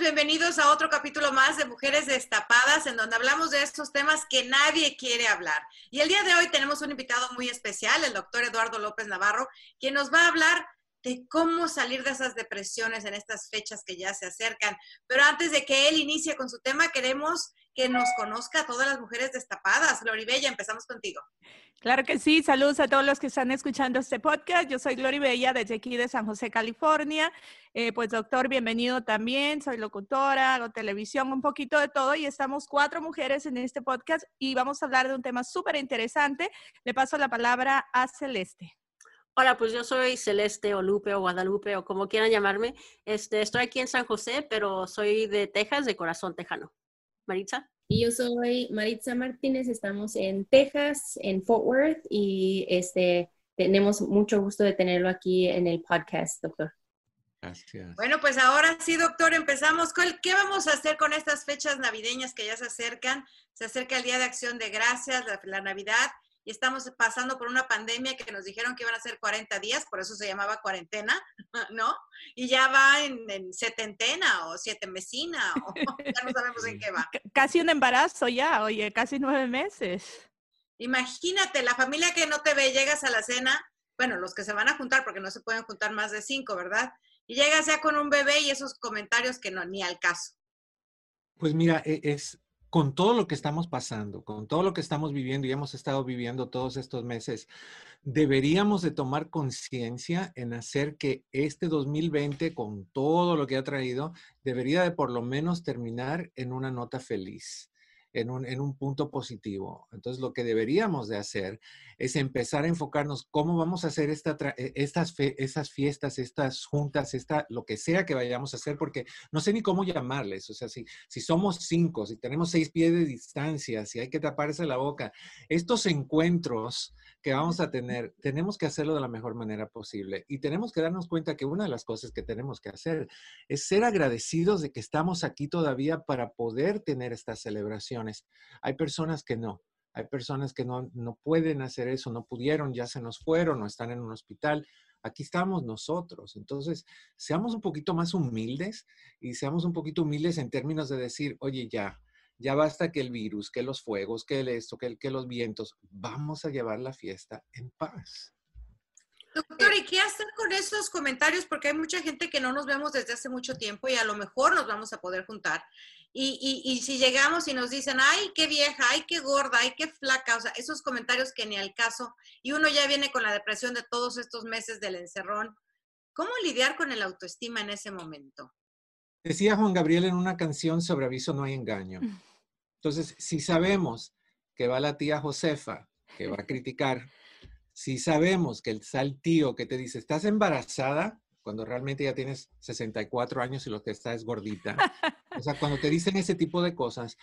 Bienvenidos a otro capítulo más de Mujeres Destapadas, en donde hablamos de estos temas que nadie quiere hablar. Y el día de hoy tenemos un invitado muy especial, el doctor Eduardo López Navarro, quien nos va a hablar de cómo salir de esas depresiones en estas fechas que ya se acercan. Pero antes de que él inicie con su tema, queremos que nos conozca a todas las mujeres destapadas. Bella, empezamos contigo. Claro que sí, saludos a todos los que están escuchando este podcast. Yo soy Bella, desde aquí de San José, California. Eh, pues doctor, bienvenido también. Soy locutora, hago televisión, un poquito de todo y estamos cuatro mujeres en este podcast y vamos a hablar de un tema súper interesante. Le paso la palabra a Celeste. Hola, pues yo soy Celeste o Lupe o Guadalupe o como quieran llamarme. Este, estoy aquí en San José, pero soy de Texas, de corazón tejano. Maritza. Y yo soy Maritza Martínez, estamos en Texas, en Fort Worth, y este, tenemos mucho gusto de tenerlo aquí en el podcast, doctor. Gracias. Bueno, pues ahora sí, doctor, empezamos. ¿Qué vamos a hacer con estas fechas navideñas que ya se acercan? Se acerca el Día de Acción de Gracias, la Navidad y estamos pasando por una pandemia que nos dijeron que iban a ser 40 días, por eso se llamaba cuarentena, ¿no? Y ya va en, setentena o siete mesina, o ya no sabemos en qué va. Casi un embarazo ya, oye, casi nueve meses. Imagínate, la familia que no te ve, llegas a la cena, bueno, los que se van a juntar, porque no se pueden juntar más de cinco, ¿verdad? Y llegas ya con un bebé y esos comentarios que no, ni al caso. Pues mira, e, es, con todo lo que estamos pasando, con todo lo que estamos viviendo y hemos estado viviendo todos estos meses, deberíamos de tomar conciencia en hacer que este 2020, con todo lo que ha traído, debería de por lo menos terminar en una nota feliz en un, punto positivo. Entonces, lo que deberíamos de hacer es empezar a enfocarnos cómo vamos a hacer esta e, estas esas fiestas, estas juntas, esta, lo que sea que vayamos a hacer, porque no sé ni cómo llamarles. O sea, si, si somos cinco, si tenemos seis pies de distancia, si hay que taparse la boca, estos encuentros que vamos a tener, tenemos que hacerlo de la mejor manera posible. Y tenemos que darnos cuenta que una de las cosas que tenemos que hacer es ser agradecidos de que estamos aquí todavía para poder tener estas Hay personas que no. Hay personas que no, no pueden hacer eso, no pudieron, ya se nos fueron o están en un hospital aquí estamos nosotros. Entonces, seamos un poquito más humildes y seamos un poquito humildes en términos de decir, oye, ya, ya basta que el virus, que los fuegos, que el esto, que, que los vientos, vamos a llevar la fiesta en paz. Doctor, ¿y qué hacer con esos comentarios? Porque hay mucha gente que no nos vemos desde hace mucho tiempo y a lo mejor nos vamos a poder juntar. Y, y, si llegamos y nos dicen, ay, qué vieja, ay, qué gorda, ay, qué flaca, o sea, esos comentarios que ni al caso, y uno ya viene con la depresión de todos estos meses del encerrón, ¿cómo lidiar con el autoestima en ese momento? Decía Juan Gabriel en una canción sobre aviso no hay engaño. Mm. Entonces, si sabemos que va la tía Josefa, que va a criticar, si sabemos que está el tío que te dice, estás embarazada, cuando realmente ya tienes 64 años y lo que está es gordita. O sea, cuando te dicen ese tipo de cosas,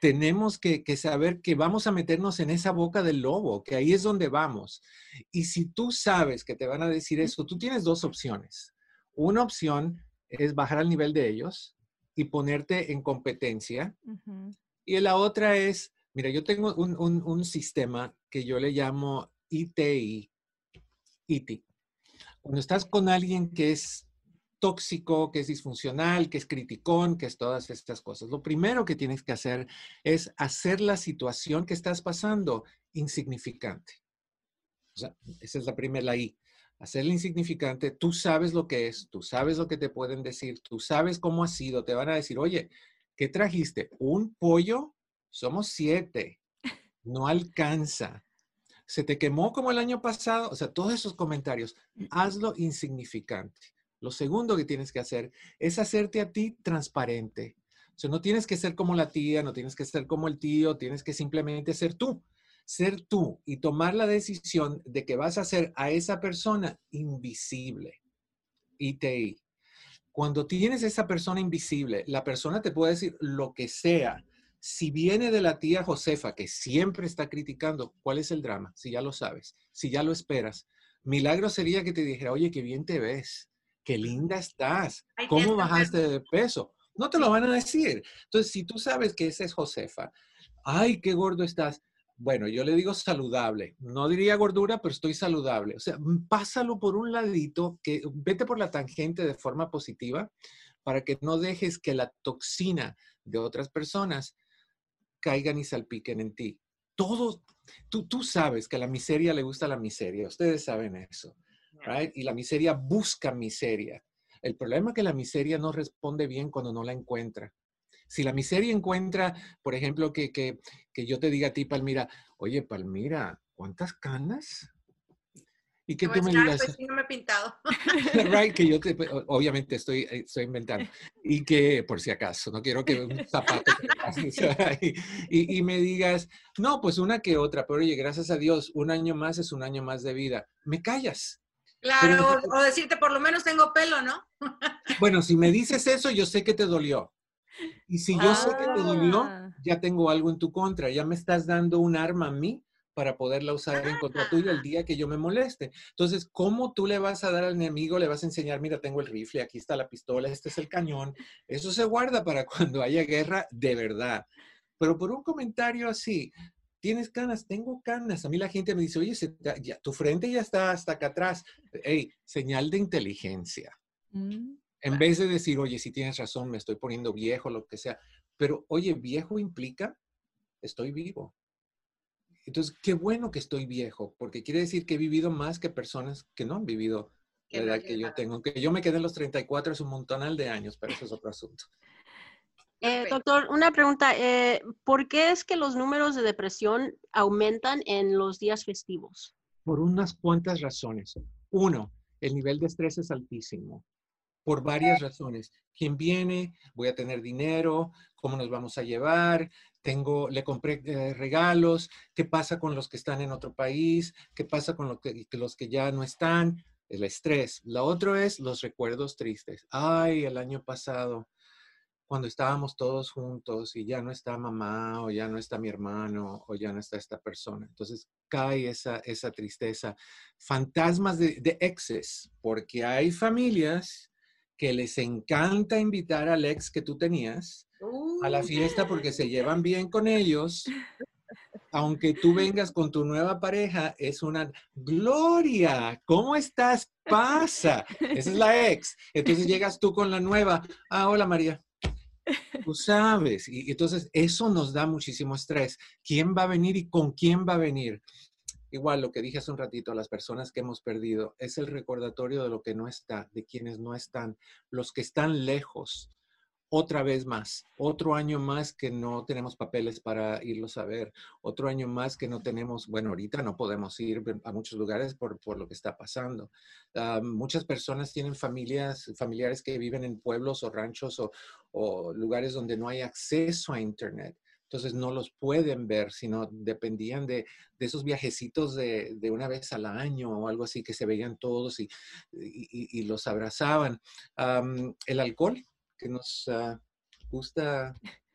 tenemos que, que, saber que vamos a meternos en esa boca del lobo, que ahí es donde vamos. Y si tú sabes que te van a decir eso, tú tienes dos opciones. Una opción es bajar al nivel de ellos y ponerte en competencia. Y la otra es, mira, yo tengo un, sistema que yo le llamo ITI, ITI. Cuando estás con alguien que es tóxico, que es disfuncional, que es criticón, que es todas estas cosas. Lo primero que tienes que hacer es hacer la situación que estás pasando insignificante. O sea, esa es la primera, la I hacerle insignificante, tú sabes lo que es, tú sabes lo que te pueden decir, tú sabes cómo ha sido, te van a decir, oye, ¿Qué trajiste? ¿Un pollo? Somos siete. No alcanza. Se te quemó como el año pasado. O sea, todos esos comentarios, hazlo insignificante. Lo segundo que tienes que hacer es hacerte a ti transparente. O sea, no tienes que ser como la tía, no tienes que ser como el tío, tienes que simplemente ser tú. Ser tú y tomar la decisión de que vas a ser a esa persona invisible. ITI. Cuando tienes esa persona invisible, la persona te puede decir lo que sea. Si viene de la tía Josefa, que siempre está criticando, ¿cuál es el drama? Si ya lo sabes, si ya lo esperas. Milagro sería que te dijera, oye, qué bien te ves, qué linda estás, ¿cómo bajaste de peso? No te lo van a decir. Entonces, si tú sabes que esa es Josefa, ay, qué gordo estás. Bueno, yo le digo saludable. No diría gordura, pero estoy saludable. O sea, mm, pásalo por un ladito, que vete por la tangente de forma positiva para que no dejes que la toxina de otras personas caigan y salpiquen en ti. Todo, tú, tú sabes que a la miseria le gusta la miseria. Ustedes saben eso. Right? Y la miseria busca miseria. El problema es que la miseria no responde bien cuando no la encuentra. Si la miseria encuentra, por ejemplo, que, que, que yo te diga a ti, Palmira, oye, Palmira, ¿cuántas canas? Y que tú me digas. Pues sí, no me he pintado. right, que yo te, pues, obviamente estoy, eh, estoy inventando. Y que, por si acaso, no quiero que un zapato y, y, y, me digas, no, pues una que otra, pero oye, gracias a Dios, un año más es un año más de vida. Me callas. Claro, o decirte, por lo menos tengo pelo, ¿no? bueno, si me dices eso, yo sé que te dolió. Y si yo sé que te dolió, Ah. ya tengo algo en tu contra, ya me estás dando un arma a mí para poderla usar en contra tuya el día que yo me moleste. Entonces, ¿cómo tú le vas a dar al enemigo? Le vas a enseñar, mira, tengo el rifle, aquí está la pistola, este es el cañón. Eso se guarda para cuando haya guerra de verdad. Pero por un comentario así, tienes canas, tengo canas. A mí la gente me dice, oye, se ya, tu frente ya está hasta acá atrás. Hey, señal de inteligencia. Mm. En vez de decir, oye, si tienes razón, me estoy poniendo viejo, lo que sea. Pero, oye, viejo implica, estoy vivo. Entonces, qué bueno que estoy viejo, porque quiere decir que he vivido más que personas que no han vivido Que la edad que yo tengo. Aunque yo me quedé en los 34, es un montonal de años, pero eso es otro asunto. Eh, doctor, una pregunta. eh, ¿Por qué es que los números de depresión aumentan en los días festivos? Por unas cuantas razones. Uno, el nivel de estrés es altísimo. Por varias razones. ¿Quién viene? Voy a tener dinero. ¿Cómo nos vamos a llevar? Tengo, le compré eh, regalos. ¿Qué pasa con los que están en otro país? ¿Qué pasa con lo que, los que ya no están? El estrés. La otra es los recuerdos tristes. Ay, el año pasado, cuando estábamos todos juntos y ya no está mamá o ya no está mi hermano o ya no está esta persona. Entonces cae esa, esa tristeza. Fantasmas de, de exes, porque hay familias que les encanta invitar al ex que tú tenías a la fiesta porque se llevan bien con ellos. Aunque tú vengas con tu nueva pareja, es una gloria. ¿Cómo estás? Pasa. Esa es la ex. Entonces llegas tú con la nueva. Ah, hola María. Tú sabes. Y entonces eso nos da muchísimo estrés. ¿Quién va a venir y con quién va a venir? Igual lo que dije hace un ratito, las personas que hemos perdido, es el recordatorio de lo que no está, de quienes no están, los que están lejos. Otra vez más, otro año más que no tenemos papeles para irlos a ver, otro año más que no tenemos, bueno, ahorita no podemos ir a muchos lugares por, por lo que está pasando. Ah, muchas personas tienen familias, familiares que viven en pueblos o ranchos o, o lugares donde no hay acceso a Internet. Entonces no los pueden ver, sino dependían de, de esos viajecitos de, de, una vez al año o algo así que se veían todos y, y, y los abrazaban. Um, el alcohol, que nos uh, gusta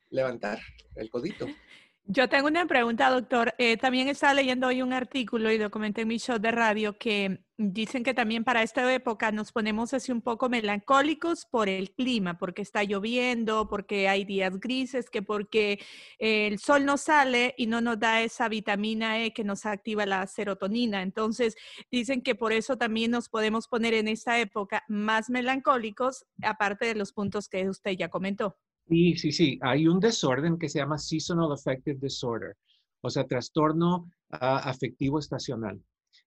levantar el codito. Yo tengo una pregunta, doctor. Eh, también estaba leyendo hoy un artículo y lo comenté en mi show de radio que dicen que también para esta época nos ponemos así un poco melancólicos por el clima, porque está lloviendo, porque hay días grises, que porque el sol no sale y no nos da esa vitamina E que nos activa la serotonina. Entonces, dicen que por eso también nos podemos poner en esta época más melancólicos, aparte de los puntos que usted ya comentó. Sí, sí, sí. Hay un desorden que se llama Seasonal Affective Disorder, o sea, trastorno uh, afectivo estacional.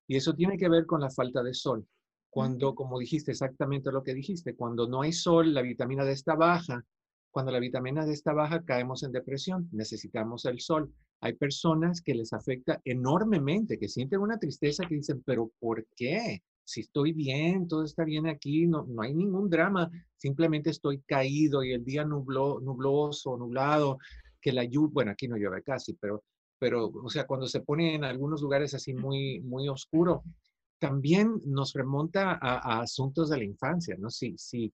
Y eso tiene que ver con la falta de sol. Cuando, como dijiste, exactamente lo que dijiste, cuando no hay sol, la vitamina D está baja, Cuando la vitamina D está baja, caemos en depresión, necesitamos el sol. Hay personas que les afecta enormemente, que sienten una tristeza que dicen, pero ¿por qué? Si estoy bien, todo está bien aquí, no, no hay ningún drama, simplemente estoy caído y el día nubló, nubloso, nublado, que la lluvia, bueno, aquí no llueve casi, pero, pero, o sea, cuando se pone en algunos lugares así muy, muy oscuro, también nos remonta a, a asuntos de la infancia, ¿no? Sí, sí,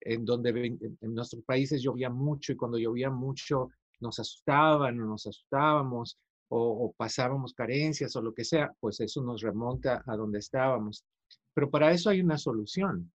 en donde en nuestros países llovía mucho y cuando llovía mucho nos asustaban o nos asustábamos o, pasábamos carencias o lo que sea, pues eso nos remonta a donde estábamos. Pero para eso hay una solución.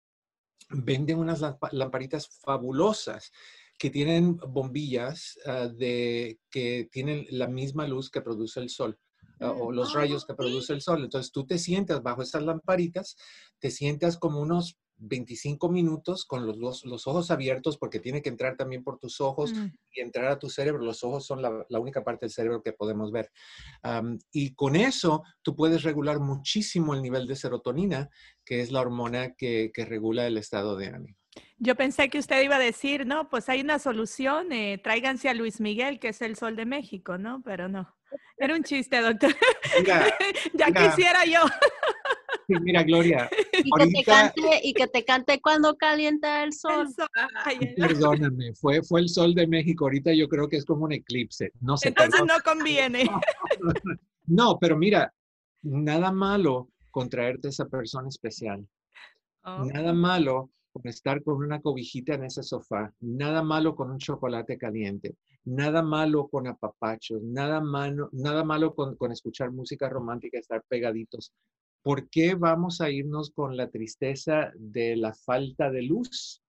Venden unas lamparitas fabulosas que tienen bombillas ah, de, que tienen la misma luz que produce el sol ah, o los rayos que produce el sol. Entonces tú te sientas bajo esas lamparitas, te sientas como unos 25 minutos con los, los, ojos abiertos porque tiene que entrar también por tus ojos mm. y entrar a tu cerebro. Los ojos son la, única parte del cerebro que podemos ver. y con eso tú puedes regular muchísimo el nivel de serotonina, que es la hormona que, que regula el estado de ánimo. Yo pensé que usted iba a decir, no, pues hay una solución, eh, tráiganse a Luis Miguel, que es el sol de México, ¿no? Pero no. Era un chiste, doctor. ya quisiera yo. mira, Gloria. Y, que te cante, y que te cante cuando calienta el sol. Perdóname, fue, fue el sol de México. Ahorita yo creo que es como un eclipse. No sé. Entonces no conviene. No, pero mira, nada malo con traerte a esa persona especial. Oh. Nada malo con estar con una cobijita en ese sofá. Nada malo con un chocolate caliente. Nada malo con apapachos. Nada malo, nada malo con, con escuchar música romántica, estar pegaditos. ¿Por qué vamos a irnos con la tristeza de la falta de luz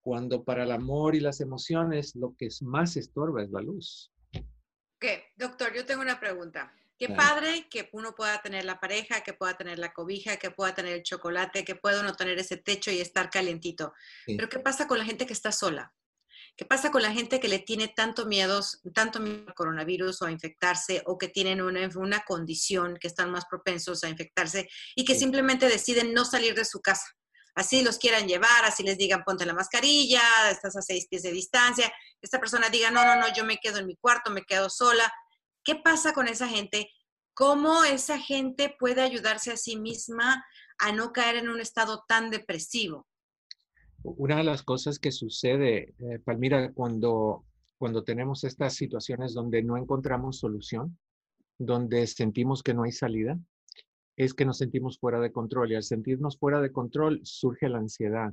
cuando para el amor y las emociones lo que más estorba es la luz? Ok, doctor, yo tengo una pregunta. Qué padre que uno pueda tener la pareja, que pueda tener la cobija, que pueda tener el chocolate, que pueda uno tener ese techo y estar calientito. Pero ¿qué pasa con la gente que está sola? ¿Qué pasa con la gente que le tiene tanto miedo, tanto miedo al coronavirus o a infectarse o que tienen una, una condición que están más propensos a infectarse y que simplemente deciden no salir de su casa? Así los quieran llevar, así les digan ponte la mascarilla, estás a seis pies de distancia, esta persona diga no, no, no, yo me quedo en mi cuarto, me quedo sola. ¿Qué pasa con esa gente? ¿Cómo esa gente puede ayudarse a sí misma a no caer en un estado tan depresivo? Una de las cosas que sucede, eh, Palmira, cuando, cuando tenemos estas situaciones donde no encontramos solución, donde sentimos que no hay salida, es que nos sentimos fuera de control. Y al sentirnos fuera de control surge la ansiedad.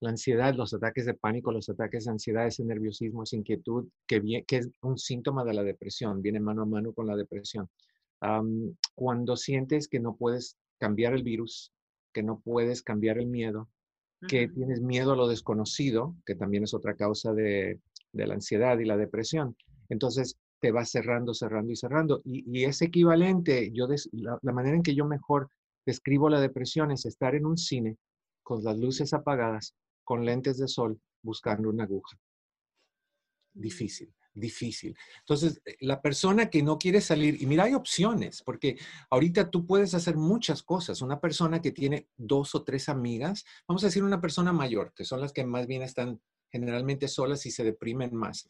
La ansiedad, los ataques de pánico, los ataques de ansiedad, ese nerviosismo, esa inquietud, que, que es un síntoma de la depresión, viene mano a mano con la depresión. cuando sientes que no puedes cambiar el virus, que no puedes cambiar el miedo, que tienes miedo a lo desconocido, que también es otra causa de, la ansiedad y la depresión. Entonces te vas cerrando, cerrando y cerrando. Y, es equivalente, yo la, la, manera en que yo mejor describo la depresión es estar en un cine con las luces apagadas, con lentes de sol, buscando una aguja. Difícil difícil. Entonces, eh, la persona que no quiere salir, y mira, hay opciones, porque ahorita tú puedes hacer muchas cosas. Una persona que tiene dos o tres amigas, vamos a decir una persona mayor, que son las que más bien están generalmente solas y se deprimen más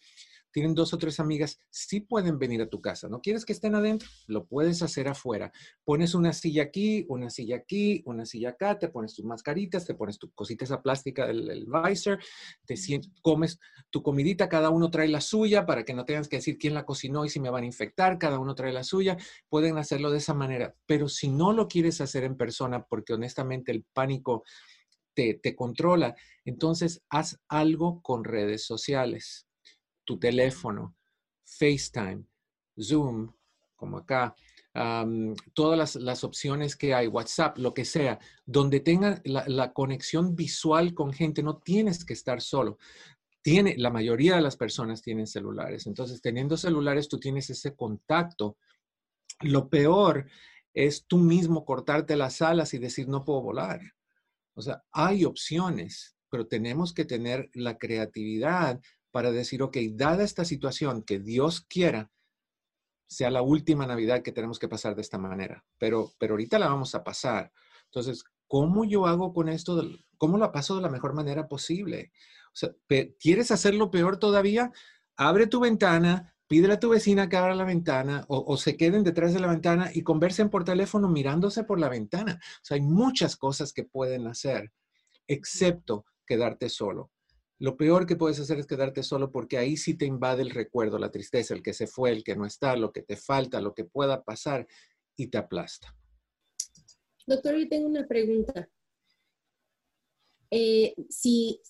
tienen dos o tres amigas, sí pueden venir a tu casa. ¿No quieres que estén adentro? Lo puedes hacer afuera. Pones una silla aquí, una silla aquí, una silla acá, te pones tus mascaritas, te pones tu cosita esa plástica del el visor, te comes tu comidita, cada uno trae la suya para que no tengas que decir quién la cocinó y si me van a infectar, cada uno trae la suya. Pueden hacerlo de esa manera. Pero si no lo quieres hacer en persona, porque honestamente el pánico te, controla, entonces haz algo con redes sociales tu teléfono, FaceTime, Zoom, como acá, todas las, opciones que hay, WhatsApp, lo que sea, donde tenga la, conexión visual con gente, no tienes que estar solo. Tiene, la mayoría de las personas tienen celulares, entonces teniendo celulares tú tienes ese contacto. Lo peor es tú mismo cortarte las alas y decir no puedo volar. O sea, hay opciones, pero tenemos que tener la creatividad para decir, ok, dada esta situación, que Dios quiera, sea la última Navidad que tenemos que pasar de esta manera, pero, pero ahorita la vamos a pasar. Entonces, ¿cómo yo hago con esto? ¿Cómo la paso de la mejor manera posible? O ¿Quieres hacerlo peor todavía? Abre tu ventana, pídele a tu vecina que abra la ventana o, se queden detrás de la ventana y conversen por teléfono mirándose por la ventana. O sea, hay muchas cosas que pueden hacer, excepto quedarte solo. Lo peor que puedes hacer es quedarte solo porque ahí sí te invade el recuerdo, la tristeza, el que se fue, el que no está, lo que te falta, lo que pueda pasar y te aplasta. Doctor, yo tengo una pregunta. Eh, si,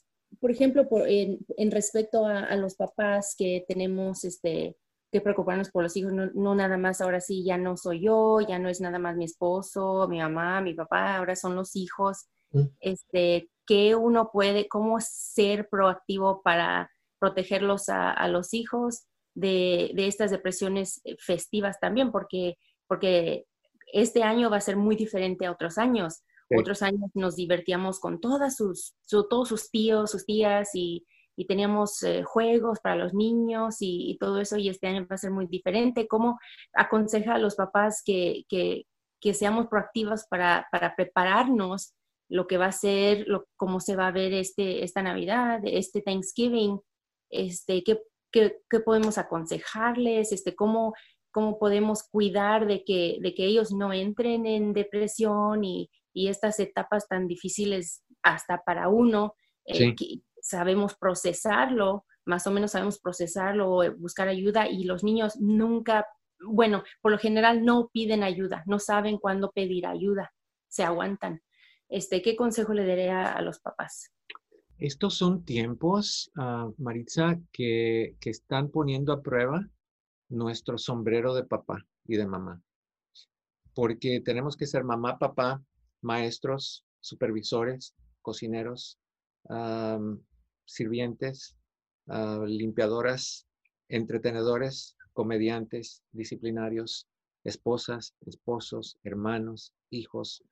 por ejemplo, en, respecto a, los papás que tenemos este, que preocuparnos por los hijos, no, nada más ahora sí, ya no soy yo, ya no es nada más mi esposo, mi mamá, mi papá, ahora son los hijos. Mm. Este, ¿Qué uno puede, cómo ser proactivo para protegerlos a, los hijos de, de, estas depresiones festivas también? Porque, porque este año va a ser muy diferente a otros años. Otros años nos divertíamos con todas sus, todos sus tíos, sus tías y, y teníamos eh, juegos para los niños y, todo eso y este año va a ser muy diferente. ¿Cómo aconseja a los papás que, que, que seamos proactivos para, para, prepararnos lo que va a ser, lo, cómo se va a ver este, esta Navidad, este Thanksgiving? Este, ¿qué, qué, qué podemos aconsejarles? Este, ¿cómo, ¿Cómo podemos cuidar de que, de que ellos no entren en depresión y, y estas etapas tan difíciles hasta para uno, eh, sabemos procesarlo, más o menos sabemos procesarlo, eh, buscar ayuda y los niños nunca, bueno, por lo general no piden ayuda, no saben cuándo pedir ayuda, se aguantan. Este, ¿Qué consejo le daría a los papás? Estos son tiempos, uh, Maritza, que, que están poniendo a prueba nuestro sombrero de papá y de mamá. Porque tenemos que ser mamá, papá, maestros, supervisores, cocineros, sirvientes, ah, limpiadoras, entretenedores, comediantes, disciplinarios, esposas, esposos, hermanos, hijos,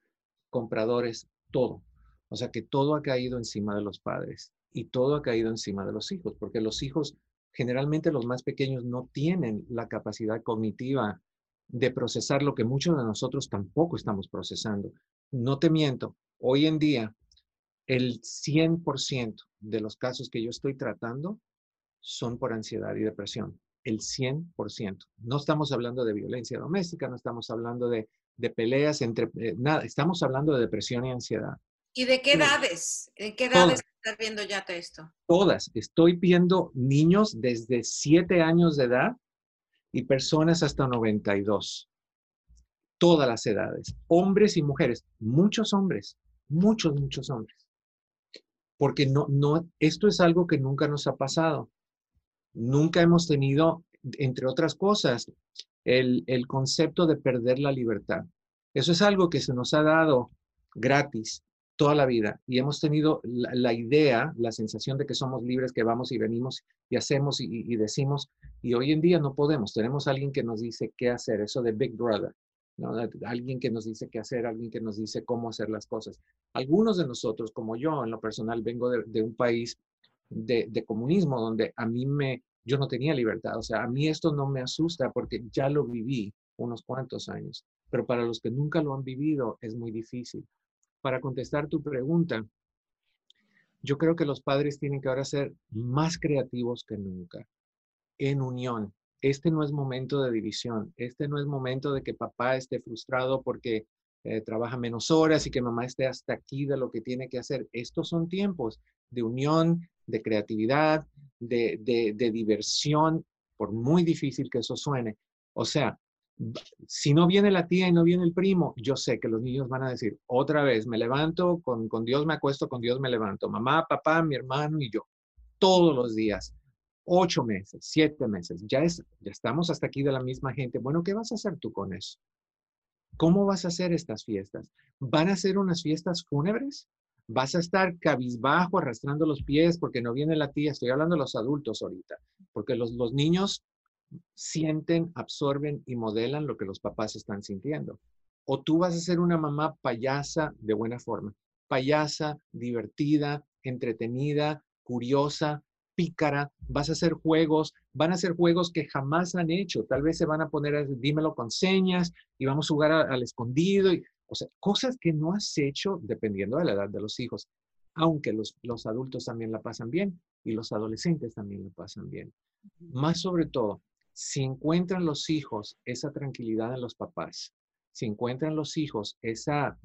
compradores, todo. O sea que todo ha caído encima de los padres y todo ha caído encima de los hijos, porque los hijos, generalmente los más pequeños, no tienen la capacidad cognitiva de procesar lo que muchos de nosotros tampoco estamos procesando. No te miento, hoy en día el 100% de los casos que yo estoy tratando son por ansiedad y depresión. El 100%. No estamos hablando de violencia doméstica, no estamos hablando de, peleas entre... Eh, nada, estamos hablando de depresión y ansiedad. ¿Y de qué edades? ¿En qué edades estás viendo ya esto? Todas. Estoy viendo niños desde 7 años de edad y personas hasta 92 todas las edades, hombres y mujeres, muchos hombres, muchos, muchos hombres. Porque no, no, esto es algo que nunca nos ha pasado. Nunca hemos tenido, entre otras cosas, el, el concepto de perder la libertad. Eso es algo que se nos ha dado gratis toda la vida y hemos tenido la, idea, la sensación de que somos libres, que vamos y venimos y hacemos y, decimos, y hoy en día no podemos. Tenemos alguien que nos dice qué hacer, eso de Big Brother. Alguien que nos dice qué hacer, alguien que nos dice cómo hacer las cosas. Algunos de nosotros, como yo, en lo personal, vengo de, un país de, comunismo donde a mí me, yo no tenía libertad. O sea, a mí esto no me asusta porque ya lo viví unos cuantos años. Pero para los que nunca lo han vivido es muy difícil. Para contestar tu pregunta, yo creo que los padres tienen que ahora ser más creativos que nunca, en unión, este no es momento de división, este no es momento de que papá esté frustrado porque eh, trabaja menos horas y que mamá esté hasta aquí de lo que tiene que hacer. Estos son tiempos de unión, de creatividad, de, diversión, por muy difícil que eso suene. O sea, si no viene la tía y no viene el primo, yo sé que los niños van a decir, otra vez, me levanto, con Dios me acuesto, con Dios me levanto. Mamá, papá, mi hermano y yo, todos los días ocho meses, siete meses, ya, es, ya estamos hasta aquí de la misma gente. Bueno, ¿qué vas a hacer tú con eso? ¿Cómo vas a hacer estas fiestas? ¿Van a ser unas fiestas fúnebres? ¿Vas a estar cabizbajo, arrastrando los pies porque no viene la tía? Estoy hablando de los adultos ahorita, porque los, los niños sienten, absorben y modelan lo que los papás están sintiendo. O tú vas a ser una mamá payasa de buena forma, payasa, divertida, entretenida, curiosa, pícara, vas a hacer juegos, van a ser juegos que jamás han hecho, tal vez se van a poner, a, dímelo con señas y vamos a jugar al escondido, y, o sea, cosas que no has hecho dependiendo de la edad de los hijos. aunque los, los adultos también la pasan bien y los adolescentes también la pasan bien. Más sobre todo, si encuentran los hijos esa tranquilidad en los papás, si encuentran los hijos esa,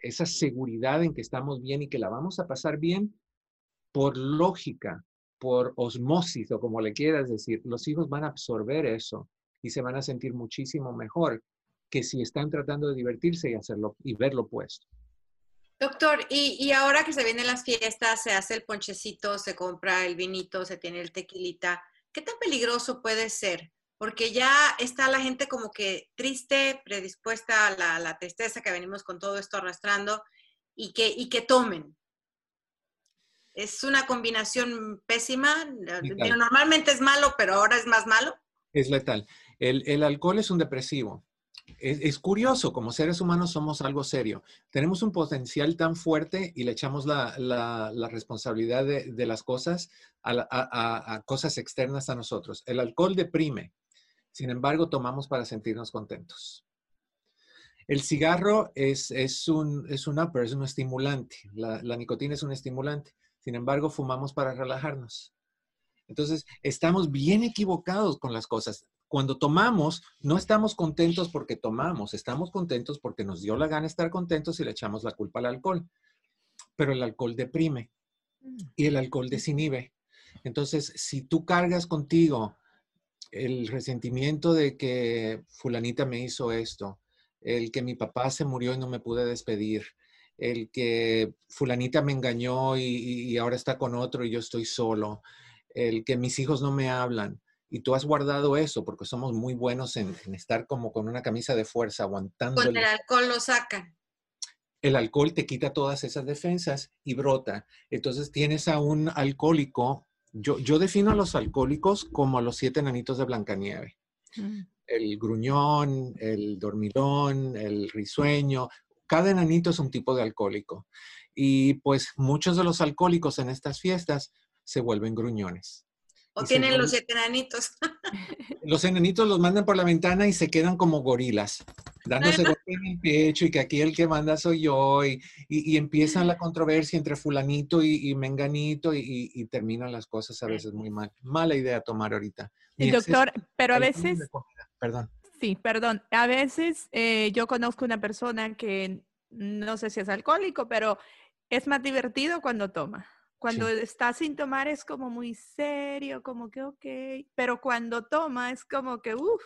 esa seguridad en que estamos bien y que la vamos a pasar bien, por lógica, por osmosis o como le quieras decir, los hijos van a absorber eso y se van a sentir muchísimo mejor que si están tratando de divertirse y hacerlo y verlo puesto. Doctor, y, y, ahora que se vienen las fiestas, se hace el ponchecito, se compra el vinito, se tiene el tequilita, ¿qué tan peligroso puede ser? Porque ya está la gente como que triste, predispuesta a la, la tristeza que venimos con todo esto arrastrando y que, y que tomen. Es una combinación pésima. normalmente es malo, pero ahora es más malo. Es letal. El, el alcohol es un depresivo. Es, es, curioso, como seres humanos somos algo serio. Tenemos un potencial tan fuerte y le echamos la, la, la responsabilidad de, de, las cosas a, a, a, cosas externas a nosotros. El alcohol deprime, sin embargo, tomamos para sentirnos contentos. El cigarro es, es, un, es un upper, es un estimulante. La, la nicotina es un estimulante. Sin embargo, fumamos para relajarnos. Entonces, estamos bien equivocados con las cosas. Cuando tomamos, no estamos contentos porque tomamos, estamos contentos porque nos dio la gana estar contentos y le echamos la culpa al alcohol. Pero el alcohol deprime y el alcohol desinhibe. Entonces, si tú cargas contigo el resentimiento de que fulanita me hizo esto, el que mi papá se murió y no me pude despedir, el que fulanita me engañó y, y, ahora está con otro y yo estoy solo, el que mis hijos no me hablan. Y tú has guardado eso porque somos muy buenos en, en estar como con una camisa de fuerza, aguantando. Con el alcohol lo sacan. El alcohol te quita todas esas defensas y brota. Entonces tienes a un alcohólico. Yo, yo defino a los alcohólicos como a los siete nanitos de Blancanieve. Mm. El gruñón, el dormilón, el risueño, cada enanito es un tipo de alcohólico. Y pues muchos de los alcohólicos en estas fiestas se vuelven gruñones. O tienen los enanitos. Los enanitos los mandan por la ventana y se quedan como gorilas, dándose golpes en el pecho y que aquí el que manda soy yo. Y, y, y empiezan la controversia entre fulanito y, y menganito y, terminan las cosas a veces muy mal. Mala idea tomar ahorita. Y doctor, pero a veces... Perdón. Sí, perdón. A veces eh, yo conozco una persona que no sé si es alcohólico, pero es más divertido cuando toma. Cuando sí. está sin tomar es como muy serio, como que ok, pero cuando toma es como que, uff,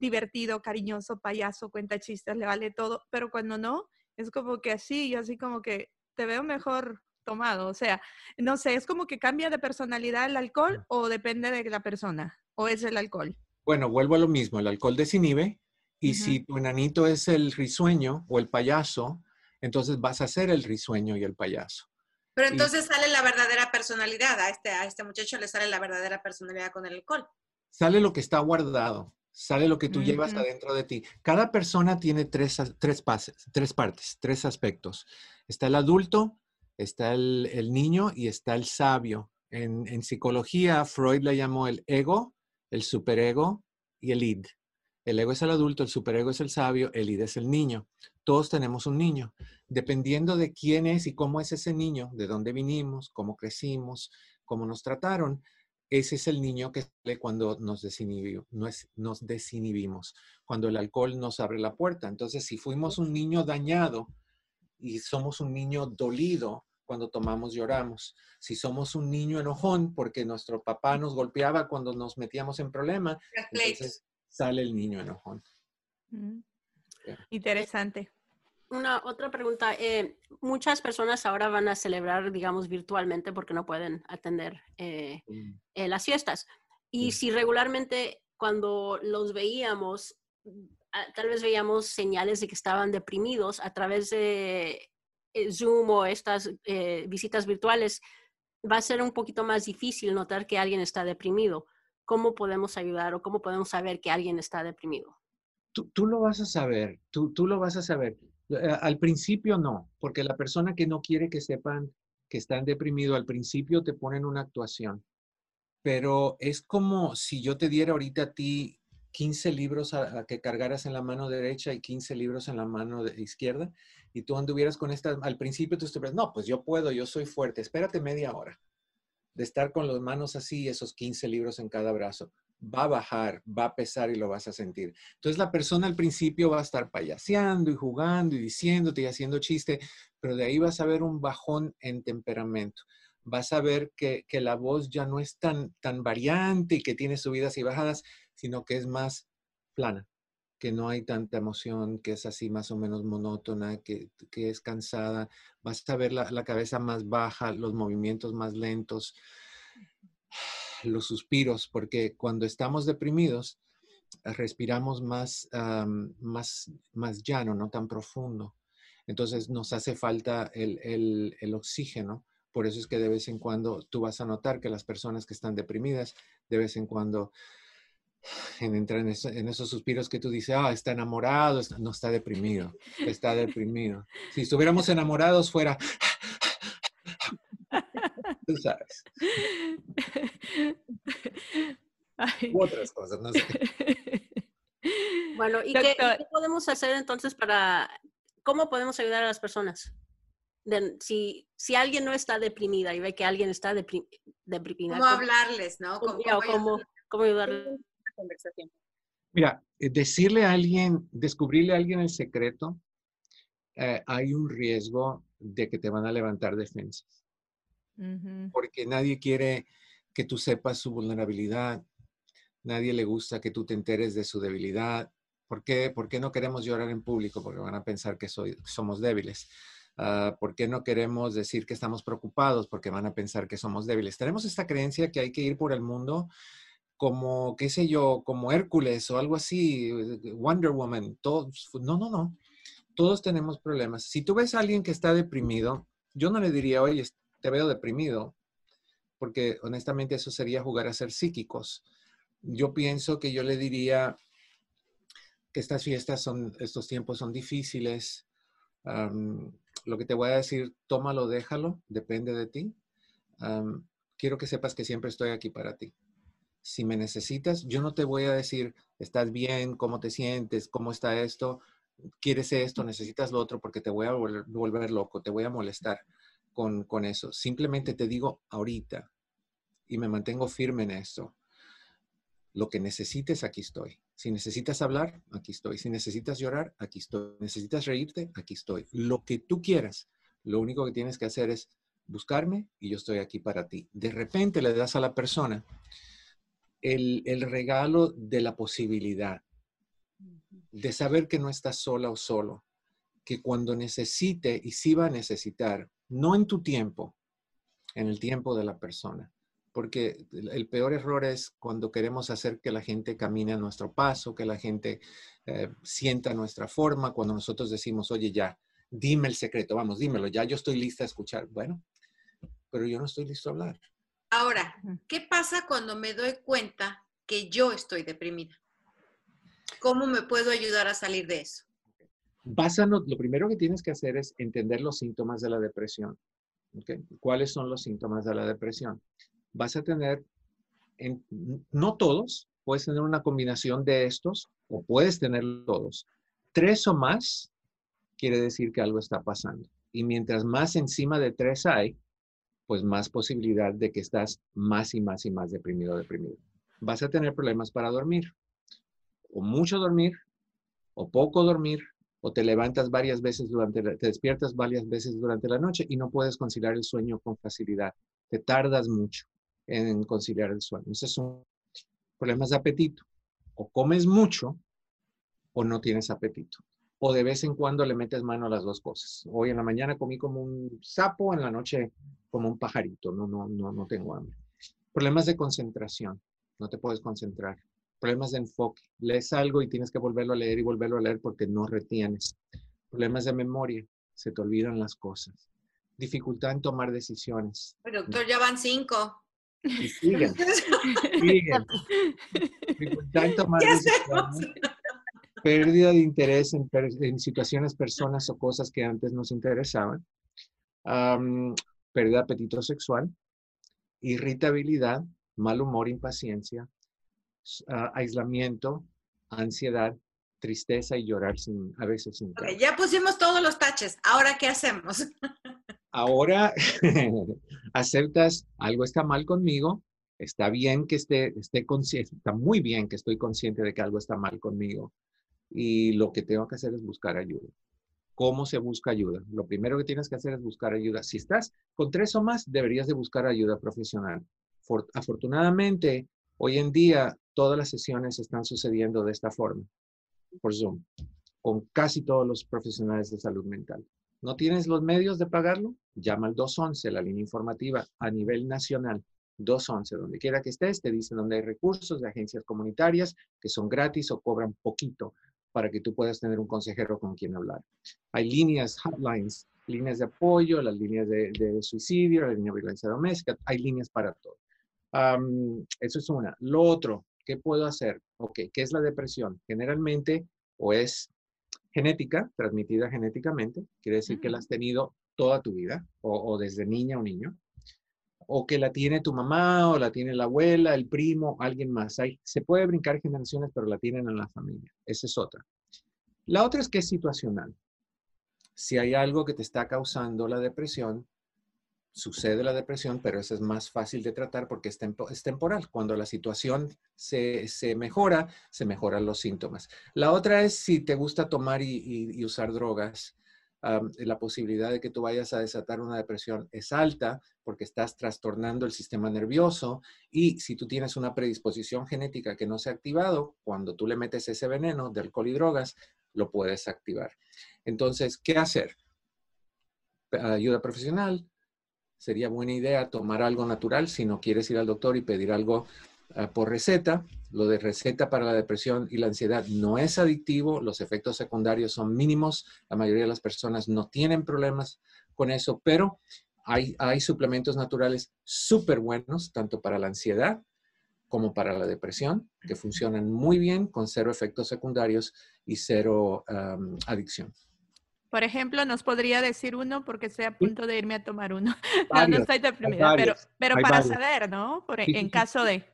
divertido, cariñoso, payaso, cuenta chistes, le vale todo, pero cuando no, es como que así, así como que te veo mejor tomado, o sea, no sé, es como que cambia de personalidad el alcohol o depende de la persona, o es el alcohol. Bueno, vuelvo a lo mismo, el alcohol desinhibe y uh -huh. si tu enanito es el risueño o el payaso, entonces vas a ser el risueño y el payaso. Pero entonces y, sale la verdadera personalidad, a este, a este muchacho le sale la verdadera personalidad con el alcohol. Sale lo que está guardado, sale lo que tú uh -huh. llevas adentro de ti. Cada persona tiene tres, tres, pases, tres partes, tres aspectos. Está el adulto, está el, el niño y está el sabio. En, en psicología, Freud le llamó el ego, el superego y el id. El ego es el adulto, el superego es el sabio, el id es el niño. Todos tenemos un niño. Dependiendo de quién es y cómo es ese niño, de dónde vinimos, cómo crecimos, cómo nos trataron, ese es el niño que sale cuando nos, nos desinhibimos, cuando el alcohol nos abre la puerta. Entonces, si fuimos un niño dañado y somos un niño dolido, cuando tomamos lloramos. Si somos un niño enojón porque nuestro papá nos golpeaba cuando nos metíamos en problema, entonces sale el niño enojón. Mm. Yeah. Interesante. Una otra pregunta. Eh, muchas personas ahora van a celebrar, digamos, virtualmente porque no pueden atender eh, mm. eh, las fiestas. Y mm. si regularmente cuando los veíamos, tal vez veíamos señales de que estaban deprimidos a través de Zoom o estas eh, visitas virtuales, va a ser un poquito más difícil notar que alguien está deprimido. ¿Cómo podemos ayudar o cómo podemos saber que alguien está deprimido? Tú, tú lo vas a saber, tú, tú lo vas a saber. Eh, al principio no, porque la persona que no quiere que sepan que están deprimidos, al principio te ponen una actuación. Pero es como si yo te diera ahorita a ti 15 libros a, que cargaras en la mano derecha y 15 libros en la mano izquierda y tú anduvieras con estas, al principio tú estuvieras, no, pues yo puedo, yo soy fuerte, espérate media hora de estar con las manos así, esos 15 libros en cada brazo. Va a bajar, va a pesar y lo vas a sentir. Entonces la persona al principio va a estar payaseando y jugando y diciéndote y haciendo chiste, pero de ahí vas a ver un bajón en temperamento. Vas a ver que, que la voz ya no es tan, tan variante y que tiene subidas y bajadas, sino que es más plana, que no hay tanta emoción, que es así más o menos monótona, que, es cansada. Vas a ver la, cabeza más baja, los movimientos más lentos, los suspiros, porque cuando estamos deprimidos, respiramos más, más, más llano, no tan profundo. Entonces nos hace falta el, el, oxígeno. Por eso es que de vez en cuando tú vas a notar que las personas que están deprimidas, de vez en cuando en entrar en, esos suspiros que tú dices, ah, está enamorado, no está deprimido, está deprimido. Si estuviéramos enamorados fuera, tú sabes. otras cosas, no sé. Bueno, ¿y qué, podemos hacer entonces para, cómo podemos ayudar a las personas? si, si alguien no está deprimida y ve que alguien está deprimida. ¿Cómo, hablarles, no? ¿Cómo, cómo, cómo ayudarles? Conversación. Mira, eh, decirle a alguien, descubrirle a alguien el secreto, eh, hay un riesgo de que te van a levantar defensas. Porque nadie quiere que tú sepas su vulnerabilidad, nadie le gusta que tú te enteres de su debilidad. ¿Por qué, ¿Por qué no queremos llorar en público? Porque van a pensar que soy, somos débiles. Uh, ¿Por qué no queremos decir que estamos preocupados? Porque van a pensar que somos débiles. Tenemos esta creencia que hay que ir por el mundo como, qué sé yo, como Hércules o algo así, eh, Wonder Woman, todos, no, no, no, todos tenemos problemas. Si tú ves a alguien que está deprimido, yo no le diría, oye, te veo deprimido, porque honestamente eso sería jugar a ser psíquicos. Yo pienso que yo le diría que estas fiestas son, estos tiempos son difíciles. lo que te voy a decir, tómalo, déjalo, depende de ti. quiero que sepas que siempre estoy aquí para ti si me necesitas, yo no te voy a decir, estás bien, cómo te sientes, cómo está esto, quieres esto, necesitas lo otro, porque te voy a volver, loco, te voy a molestar con, con, eso. Simplemente te digo ahorita y me mantengo firme en esto. Lo que necesites, aquí estoy. Si necesitas hablar, aquí estoy. Si necesitas llorar, aquí estoy. Necesitas reírte, aquí estoy. Lo que tú quieras, lo único que tienes que hacer es buscarme y yo estoy aquí para ti. De repente le das a la persona el, regalo de la posibilidad, de saber que no estás sola o solo, que cuando necesite y si va a necesitar, no en tu tiempo, en el tiempo de la persona. Porque el peor error es cuando queremos hacer que la gente camine a nuestro paso, que la gente eh, sienta nuestra forma, cuando nosotros decimos, oye, ya, dime el secreto, vamos, dímelo, ya yo estoy lista a escuchar. Bueno, pero yo no estoy listo a hablar. Ahora, ¿qué pasa cuando me doy cuenta que yo estoy deprimida? ¿Cómo me puedo ayudar a salir de eso? Básalo, lo primero que tienes que hacer es entender los síntomas de la depresión. ¿Cuáles son los síntomas de la depresión? Vas a tener, no todos, puedes tener una combinación de estos o puedes tener todos. Tres o más quiere decir que algo está pasando. Y mientras más encima de tres hay, pues más posibilidad de que estás más y más y más deprimido o deprimido. Vas a tener problemas para dormir. O mucho dormir, o poco dormir, o te levantas varias veces durante, te despiertas varias veces durante la noche y no puedes conciliar el sueño con facilidad. Te tardas mucho en conciliar el sueño. Esos son problemas de apetito. O comes mucho o no tienes apetito o de vez en cuando le metes mano a las dos cosas. Hoy en la mañana comí como un sapo, en la noche como un pajarito, no, no, no, no tengo hambre. Problemas de concentración, no te puedes concentrar. Problemas de enfoque, lees algo y tienes que volverlo a leer y volverlo a leer porque no retienes. Problemas de memoria, se te olvidan las cosas. Dificultad en tomar decisiones. doctor, ya van cinco. Y siguen. siguen. Dificultad en tomar decisiones pérdida de interés en, situaciones, personas o cosas que antes nos interesaban, pérdida de apetito sexual, irritabilidad, mal humor, impaciencia, aislamiento, ansiedad, tristeza y llorar sin, a veces sin okay, ya pusimos todos los taches. Ahora, ¿qué hacemos? Ahora aceptas, algo está mal conmigo, está bien que esté, esté consciente, está muy bien que estoy consciente de que algo está mal conmigo y lo que tengo que hacer es buscar ayuda. ¿Cómo se busca ayuda? Lo primero que tienes que hacer es buscar ayuda. Si estás con tres o más, deberías de buscar ayuda profesional. afortunadamente, hoy en día todas las sesiones están sucediendo de esta forma, por Zoom, con casi todos los profesionales de salud mental. ¿No tienes los medios de pagarlo? Llama al 211, la línea informativa a nivel nacional. 211, donde quiera que estés, te dicen dónde hay recursos de agencias comunitarias que son gratis o cobran poquito para que tú puedas tener un consejero con quien hablar. Hay líneas, hotlines, líneas de apoyo, las líneas de, suicidio, la línea de violencia doméstica, hay líneas para todo. eso es una. Lo otro, ¿qué puedo hacer? Ok, ¿qué es la depresión? Generalmente o es genética, transmitida genéticamente, quiere decir que la has tenido toda tu vida o, o desde niña o niño o que la tiene tu mamá, o la tiene la abuela, el primo, alguien más. Hay, se puede brincar generaciones, pero la tienen en la familia. Esa es otra. La otra es que es situacional. Si hay algo que te está causando la depresión, sucede la depresión, pero eso es más fácil de tratar porque es, temporal. Cuando la situación se, mejora, se mejoran los síntomas. La otra es si te gusta tomar y usar drogas, la posibilidad de que tú vayas a desatar una depresión es alta porque estás trastornando el sistema nervioso y si tú tienes una predisposición genética que no se ha activado, cuando tú le metes ese veneno de alcohol y drogas, lo puedes activar. Entonces, ¿qué hacer? Ayuda profesional. Sería buena idea tomar algo natural si no quieres ir al doctor y pedir algo por receta lo de receta para la depresión y la ansiedad no es adictivo, los efectos secundarios son mínimos, la mayoría de las personas no tienen problemas con eso, pero hay, hay suplementos naturales súper buenos, tanto para la ansiedad como para la depresión, que funcionan muy bien con cero efectos secundarios y cero adicción. Por ejemplo, nos podría decir uno porque estoy a punto de irme a tomar uno. no, no estoy deprimida, pero, pero para saber, ¿no? E, en caso de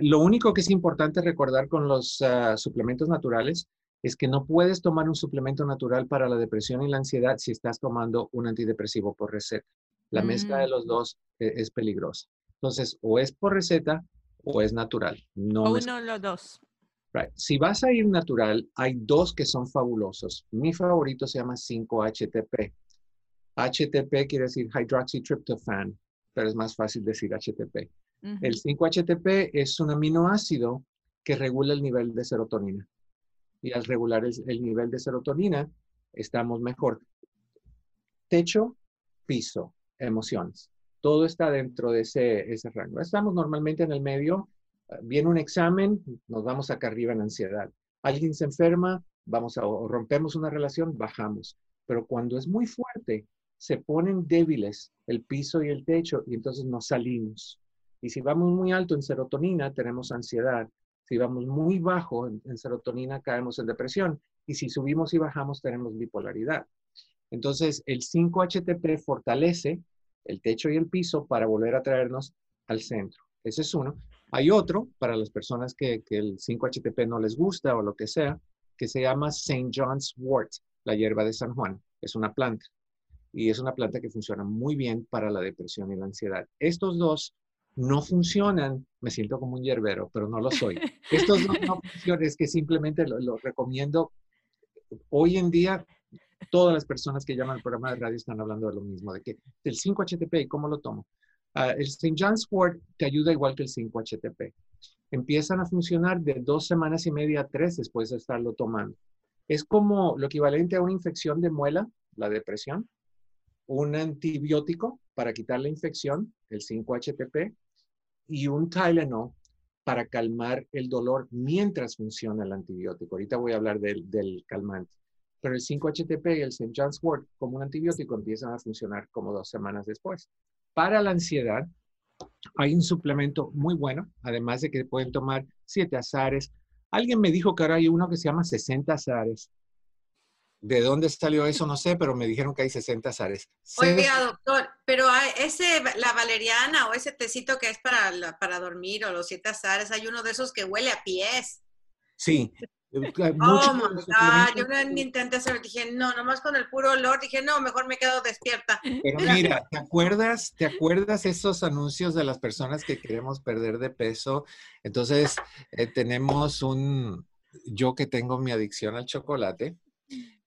lo único que es importante recordar con los ah, suplementos naturales es que no puedes tomar un suplemento natural para la depresión y la ansiedad si estás tomando un antidepresivo por receta. La mezcla de mm. los dos eh, es peligrosa. Entonces, o es por receta o es natural. No o uno los dos. Si vas a ir natural, hay dos que son fabulosos. Mi favorito se llama 5-HTP. HTP quiere decir hydroxytryptophan, pero es más fácil decir HTP. El 5-HTP es un aminoácido que regula el nivel de serotonina. Y al regular el, nivel de serotonina, estamos mejor. Techo, piso, emociones. Todo está dentro de ese, ese rango. Estamos normalmente en el medio. Eh, viene un examen, nos vamos acá arriba en ansiedad. Alguien se enferma, vamos a, o rompemos una relación, bajamos. Pero cuando es muy fuerte, se ponen débiles el piso y el techo y entonces nos salimos. Y si vamos muy alto en serotonina, tenemos ansiedad. Si vamos muy bajo en, serotonina, caemos en depresión. Y si subimos y bajamos, tenemos bipolaridad. Entonces, el 5-HTP fortalece el techo y el piso para volver a traernos al centro. Ese es uno. Hay otro para las personas que, que el 5-HTP no les gusta o lo que sea, que se llama St. John's Wort, la hierba de San Juan. Es una planta. Y es una planta que funciona muy bien para la depresión y la ansiedad. Estos dos no funcionan, me siento como un hierbero, pero no lo soy. Estos no, no funcionan, es que simplemente lo, recomiendo. Hoy en día, todas las personas que llaman al programa de radio están hablando de lo mismo, de que el 5-HTP, ¿y cómo lo tomo? Ah, el St. John's Wort te ayuda igual que el 5-HTP. Empiezan a funcionar de dos semanas y media a tres después de estarlo tomando. Es como lo equivalente a una infección de muela, la depresión, un antibiótico para quitar la infección, el 5-HTP, y un Tylenol para calmar el dolor mientras funciona el antibiótico. Ahorita voy a hablar del, calmante. Pero el 5-HTP y el St. John's Wort como un antibiótico empiezan a funcionar como dos semanas después. Para la ansiedad, hay un suplemento muy bueno, además de que pueden tomar siete azares. Alguien me dijo que ahora hay uno que se llama 60 azares. ¿De dónde salió eso? No sé, pero me dijeron que hay 60 azares. Oiga, doctor, pero ese, la valeriana o ese tecito que es para, para dormir o los siete azares, hay uno de esos que huele a pies. Sí. Oh, yo no intenté hacerlo, dije, no, nomás con el puro olor, dije, no, mejor me quedo despierta. Pero mira, ¿te acuerdas, te acuerdas esos anuncios de las personas que queremos perder de peso? Entonces, eh, tenemos un, yo que tengo mi adicción al chocolate,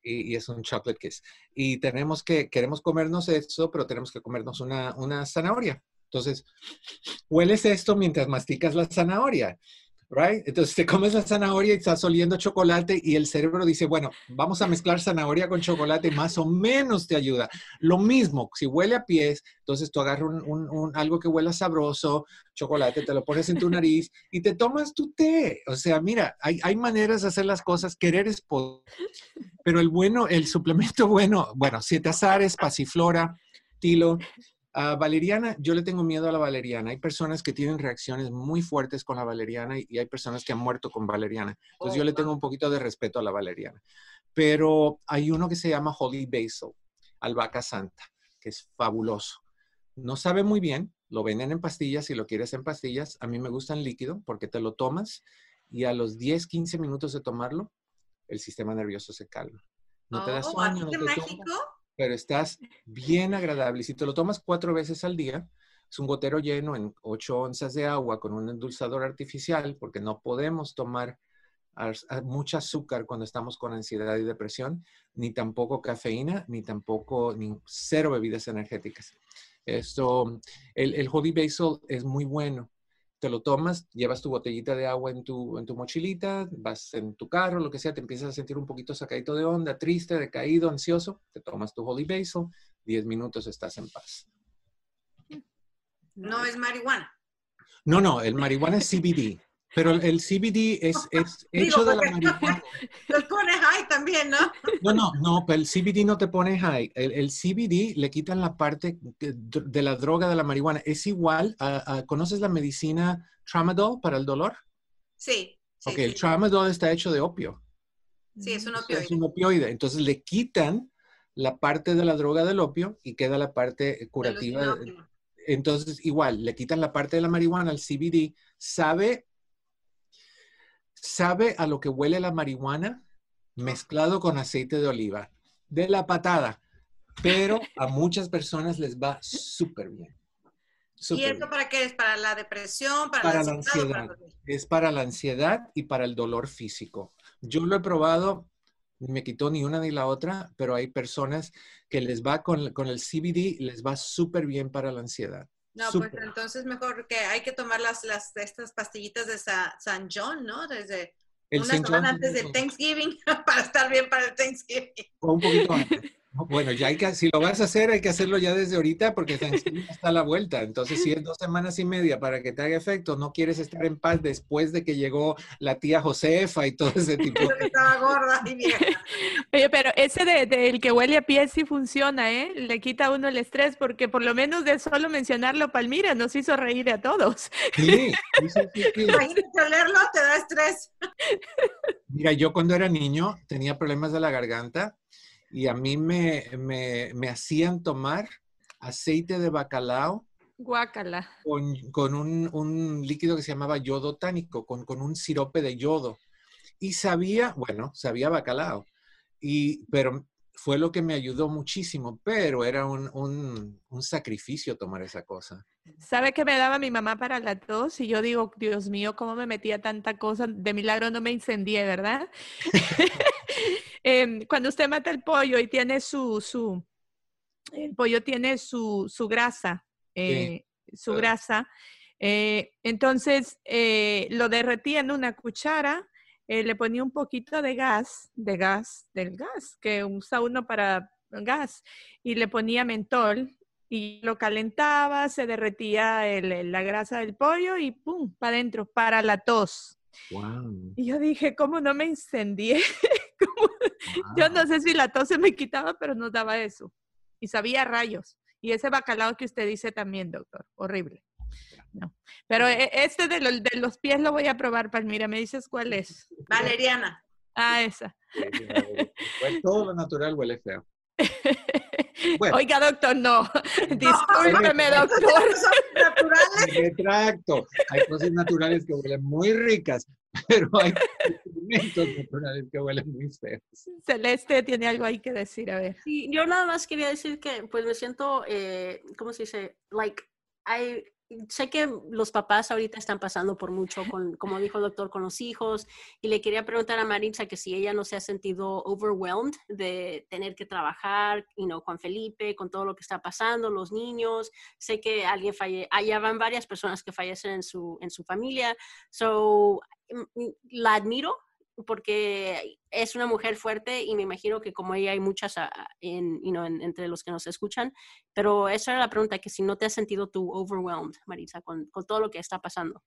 y, es un chocolate kiss. Y tenemos que, queremos comernos eso, pero tenemos que comernos una, una zanahoria. Entonces, hueles esto mientras masticas la zanahoria. Right? Entonces te comes la zanahoria y estás oliendo chocolate y el cerebro dice, bueno, vamos a mezclar zanahoria con chocolate, más o menos te ayuda. Lo mismo, si huele a pies, entonces tú agarras un, algo que huela sabroso, chocolate, te lo pones en tu nariz y te tomas tu té. O sea, mira, hay, hay maneras de hacer las cosas, querer es poder. Pero el bueno, el suplemento bueno, bueno, siete azares, pasiflora, tilo, valeriana, yo le tengo miedo a la valeriana. Hay personas que tienen reacciones muy fuertes con la valeriana y, hay personas que han muerto con valeriana. Entonces yo le tengo un poquito de respeto a la valeriana. Pero hay uno que se llama Holy Basil, albahaca santa, que es fabuloso. No sabe muy bien, lo venden en pastillas si lo quieres en pastillas. A mí me gusta en líquido porque te lo tomas y a los 10, 15 minutos de tomarlo, el sistema nervioso se calma. No te da oh, sueño. No te pero estás bien agradable. Si te lo tomas cuatro veces al día, es un gotero lleno en ocho onzas de agua con un endulzador artificial, porque no podemos tomar mucha azúcar cuando estamos con ansiedad y depresión, ni tampoco cafeína, ni tampoco ni cero bebidas energéticas. Esto, el, el Holy Basil es muy bueno te lo tomas, llevas tu botellita de agua en tu, en tu mochilita, vas en tu carro, lo que sea, te empiezas a sentir un poquito sacadito de onda, triste, decaído, ansioso, te tomas tu Holy Basil, 10 minutos estás en paz. No es marihuana. No, no, el marihuana es CBD. Pero el CBD es, es hecho de la marihuana. Te pone high también, ¿no? No, no, no, pero el CBD no te pone high. El, CBD le quitan la parte de la droga de la marihuana. Es igual, a, ¿conoces la medicina tramadol para el dolor? Sí. sí ok, el tramadol está hecho de opio. Sí, es un opioide. Es un opioide. Entonces le quitan la parte de la droga del opio y queda la parte curativa. Entonces, igual, le quitan la parte de la marihuana al CBD. Sabe sabe a lo que huele la marihuana mezclado con aceite de oliva. De la patada. Pero a muchas personas les va súper bien. ¿Y esto para qué es? ¿Para la depresión? ¿Para, la, ansiedad? es para la ansiedad y para el dolor físico. Yo lo he probado, me quitó ni una ni la otra, pero hay personas que les va con, con el CBD, les va súper bien para la ansiedad. No, pues entonces mejor que hay que tomar las, las estas pastillitas de San John, ¿no? Desde una semana antes del Thanksgiving para estar bien para el Thanksgiving. un poquito antes. Bueno, ya hay que, si lo vas a hacer, hay que hacerlo ya desde ahorita porque Thanksgiving está a la vuelta. Entonces, si es dos semanas y media para que te haga efecto, no quieres estar en paz después de que llegó la tía Josefa y todo ese tipo de Estaba gorda y vieja. Oye, pero ese del de, que huele a pies sí funciona, ¿eh? Le quita a uno el estrés porque por lo menos de solo mencionarlo, Palmira nos hizo reír a todos. Sí, sí, sí, Imagínate olerlo, te da estrés. Mira, yo cuando era niño tenía problemas de la garganta y a mí me, me, hacían tomar aceite de bacalao. Guácala. Con, un, líquido que se llamaba yodo tánico, con, un sirope de yodo. Y sabía, bueno, sabía bacalao. Y, pero fue lo que me ayudó muchísimo, pero era un, un, sacrificio tomar esa cosa. ¿Sabe qué me daba mi mamá para la tos? Y yo digo, Dios mío, ¿cómo me metía tanta cosa? De milagro no me incendié, ¿verdad? Em, cuando usted mata el pollo y tiene su, su el pollo tiene su, su grasa, eh, su grasa, eh, entonces eh, lo derretía en una cuchara, le ponía un poquito de gas, de gas, del gas, que usa uno para gas, y le ponía mentol y lo calentaba, se derretía la grasa del pollo y ¡pum! para adentro, para la tos. Y yo dije, ¿cómo no me incendié? Yo no sé si la tos se me quitaba, pero nos daba eso. Y sabía rayos. Y ese bacalao que usted dice también, doctor, horrible. No. Pero e, este de, de los pies lo voy a probar, Palmira. ¿Me dices cuál es? Valeriana. Ah, esa. Pues todo lo natural huele feo. Oiga, doctor, no. Discúlpeme, doctor. naturales. Retracto. Hay cosas naturales que huelen muy ricas, pero hay elementos naturales que huelen muy feos. Celeste tiene algo ahí que decir, a ver. Sí, yo nada más quería decir que pues me siento, eh, ¿cómo se dice? Like, I, sé que los papás ahorita están pasando por mucho, con, como dijo el doctor, con los hijos, y le quería preguntar a Maritza que si ella no se ha sentido overwhelmed de tener que trabajar, you know, con Felipe, con todo lo que está pasando, los niños, sé que alguien falle, allá van varias personas que fallecen en su, en su familia, so, mm, mm, la admiro porque es una mujer fuerte y me imagino que como ella hay muchas en, you know, entre los que nos escuchan, pero esa era la pregunta, que si no te has sentido tú overwhelmed, Marisa, con, con todo lo que está pasando.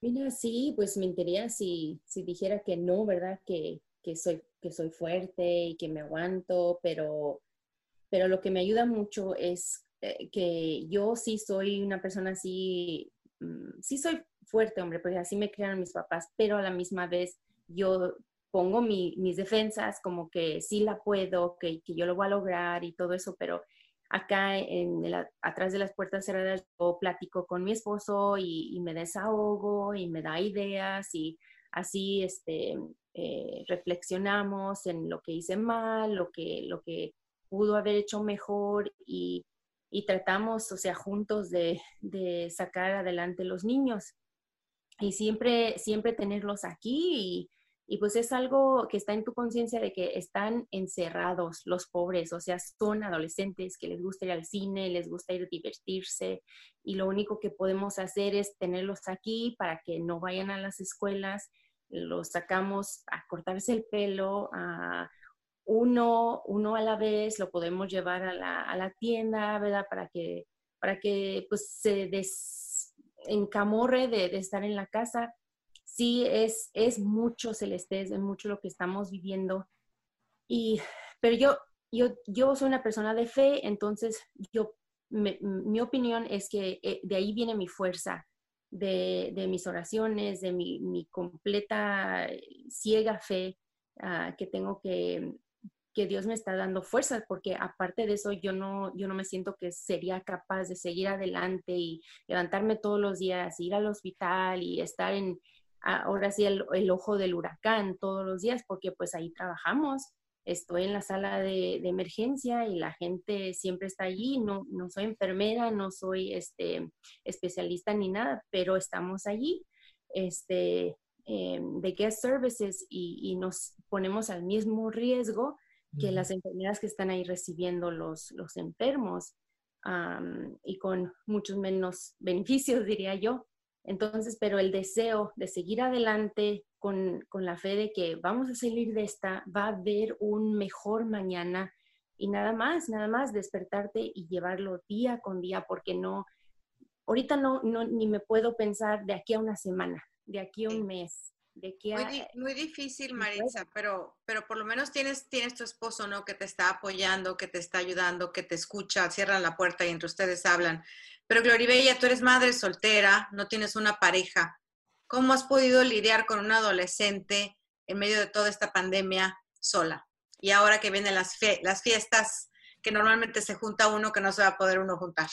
Mira, sí, pues mentiría si, si dijera que no, ¿verdad? Que, que, soy, que soy fuerte y que me aguanto, pero, pero lo que me ayuda mucho es eh, que yo sí soy una persona así, mm, sí soy fuerte, hombre, porque así me crearon mis papás, pero a la misma vez yo pongo mis defensas como que sí la puedo, que, que, yo lo voy a lograr y todo eso, pero acá en atrás de las puertas cerradas yo platico con mi esposo y, me desahogo y me da ideas y así este, eh, reflexionamos en lo que hice mal, lo que, lo que pudo haber hecho mejor y, y tratamos, o sea, juntos de, de sacar adelante los niños y siempre, siempre tenerlos aquí y, pues es algo que está en tu conciencia de que están encerrados los pobres, o sea, son adolescentes que les gusta ir al cine, les gusta ir a divertirse y lo único que podemos hacer es tenerlos aquí para que no vayan a las escuelas, los sacamos a cortarse el pelo, a uno, uno a la vez, lo podemos llevar a la, a la tienda, ¿verdad? Para que, para que pues se des en camorre de, estar en la casa. Sí, es, es mucho, Celeste, es mucho lo que estamos viviendo. Y, pero yo, yo, yo soy una persona de fe, entonces yo, mi opinión es que eh, de ahí viene mi fuerza, de, mis oraciones, de mi, completa ciega fe ah, que tengo que, que Dios me está dando fuerzas, porque aparte de eso yo no, yo no me siento que sería capaz de seguir adelante y levantarme todos los días, ir al hospital y estar en, ahora sí, el, ojo del huracán todos los días, porque pues ahí trabajamos. Estoy en la sala de, emergencia y la gente siempre está allí. No, no soy enfermera, no soy este, especialista ni nada, pero estamos allí este, em, de guest services y, y nos ponemos al mismo riesgo que las enfermedades que están ahí recibiendo los, los enfermos y con muchos menos beneficios, diría yo. Entonces, pero el deseo de seguir adelante con, con, la fe de que vamos a salir de esta, va a haber un mejor mañana y nada más, nada más despertarte y llevarlo día con día, porque no, ahorita no, no ni me puedo pensar de aquí a una semana, de aquí a un mes, muy, difícil, Maritza, pero, pero por lo menos tienes, tienes tu esposo, ¿no? Que te está apoyando, que te está ayudando, que te escucha, cierran la puerta y entre ustedes hablan. Pero Gloribella, tú eres madre soltera, no tienes una pareja. ¿Cómo has podido lidiar con un adolescente en medio de toda esta pandemia sola? Y ahora que vienen las, las fiestas, que normalmente se junta uno que no se va a poder uno juntar.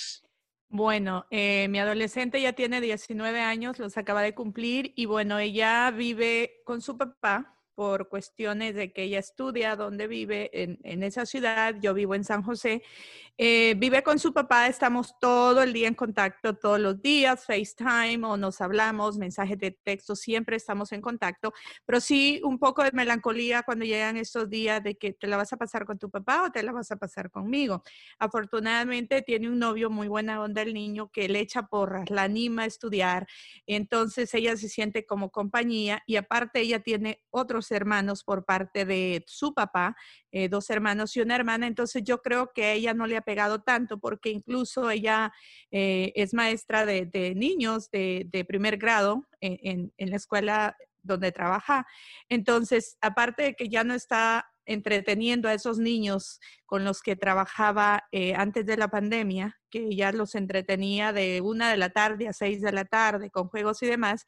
Bueno, eh, mi adolescente ya tiene 19 años, los acaba de cumplir y bueno, ella vive con su papá por cuestiones de que ella estudia donde vive en, esa ciudad, yo vivo en San José, eh, vive con su papá, estamos todo el día en contacto, todos los días, FaceTime o nos hablamos, mensajes de texto, siempre estamos en contacto, pero sí un poco de melancolía cuando llegan estos días de que te la vas a pasar con tu papá o te la vas a pasar conmigo. Afortunadamente tiene un novio muy buena onda el niño que le echa porras, la anima a estudiar, entonces ella se siente como compañía y aparte ella tiene otros hermanos por parte de su papá, eh, dos hermanos y una hermana, entonces yo creo que a ella no le ha pegado tanto porque incluso ella eh, es maestra de, niños de, primer grado en, la escuela donde trabaja. Entonces, aparte de que ya no está entreteniendo a esos niños con los que trabajaba eh, antes de la pandemia, que ya los entretenía de una de la tarde a seis de la tarde con juegos y demás,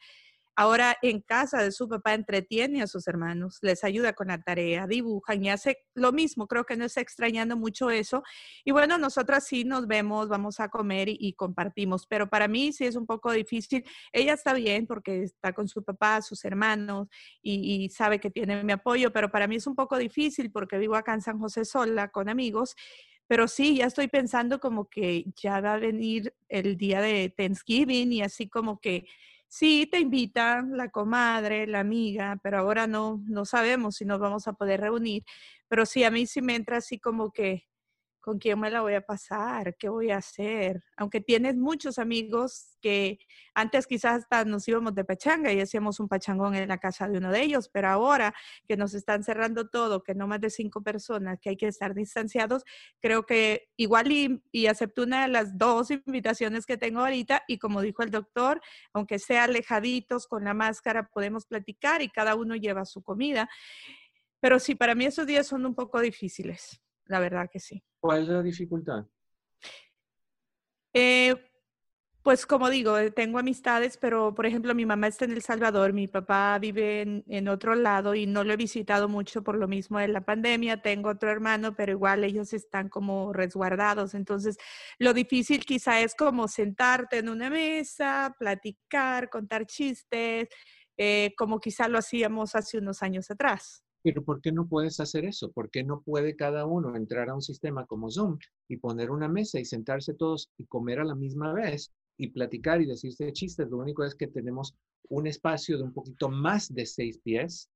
ahora en casa de su papá entretiene a sus hermanos, les ayuda con la tarea, dibujan y hace lo mismo. Creo que no está extrañando mucho eso. Y bueno, nosotras sí nos vemos, vamos a comer y, compartimos, pero para mí sí es un poco difícil. Ella está bien porque está con su papá, sus hermanos y, y sabe que tiene mi apoyo, pero para mí es un poco difícil porque vivo acá en San José sola con amigos pero sí, ya estoy pensando como que ya va a venir el día de Thanksgiving y así como que sí te invitan la comadre, la amiga, pero ahora no, no sabemos si nos vamos a poder reunir. Pero sí, a mí sí me entra así como que ¿Con quién me la voy a pasar? ¿Qué voy a hacer? Aunque tienes muchos amigos que antes quizás hasta nos íbamos de pachanga y hacíamos un pachangón en la casa de uno de ellos, pero ahora que nos están cerrando todo, que no más de cinco personas, que hay que estar distanciados, creo que igual y, y acepto una de las dos invitaciones que tengo ahorita y como dijo el doctor, aunque sea alejaditos con la máscara, podemos platicar y cada uno lleva su comida. Pero sí, para mí esos días son un poco difíciles la verdad que sí. ¿Cuál es la dificultad? Eh, pues como digo, eh, tengo amistades, pero por ejemplo mi mamá está en El Salvador, mi papá vive en, en, otro lado y no lo he visitado mucho por lo mismo de la pandemia. Tengo otro hermano, pero igual ellos están como resguardados. Entonces, lo difícil quizá es como sentarte en una mesa, platicar, contar chistes, eh, como quizá lo hacíamos hace unos años atrás. Pero ¿por qué no puedes hacer eso? ¿Por qué no puede cada uno entrar a un sistema como Zoom y poner una mesa y sentarse todos y comer a la misma vez y platicar y decirse chistes? Lo único es que tenemos un espacio de un poquito más de seis pies,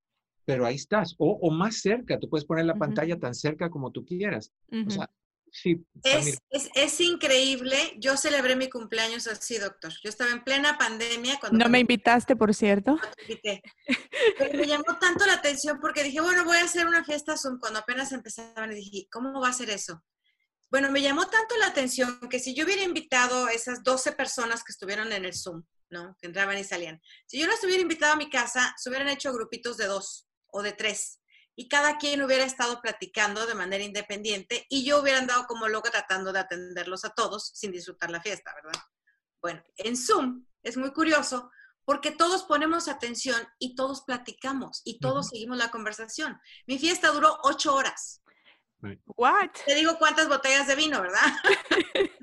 pero ahí estás. O, más cerca, tú puedes poner la pantalla tan cerca como tú quieras. O sea, Sí, es, es, increíble. Yo celebré mi cumpleaños así, doctor. Yo estaba en plena pandemia. Cuando no me invitaste, por cierto. Pero me llamó tanto la atención porque dije, bueno, voy a hacer una fiesta Zoom cuando apenas empezaban y dije, ¿cómo va a ser eso? Bueno, me llamó tanto la atención que si yo hubiera invitado a esas 12 personas que estuvieron en el Zoom, ¿no? Que entraban y salían. Si yo las hubiera invitado a mi casa, se hubieran hecho grupitos de dos o de tres y cada quien hubiera estado platicando de manera independiente y yo hubiera andado como loca tratando de atenderlos a todos sin disfrutar la fiesta, ¿verdad? Bueno, en Zoom es muy curioso porque todos ponemos atención y todos platicamos y todos seguimos la conversación. Mi fiesta duró ocho horas. What? Te digo cuántas botellas de vino, ¿verdad?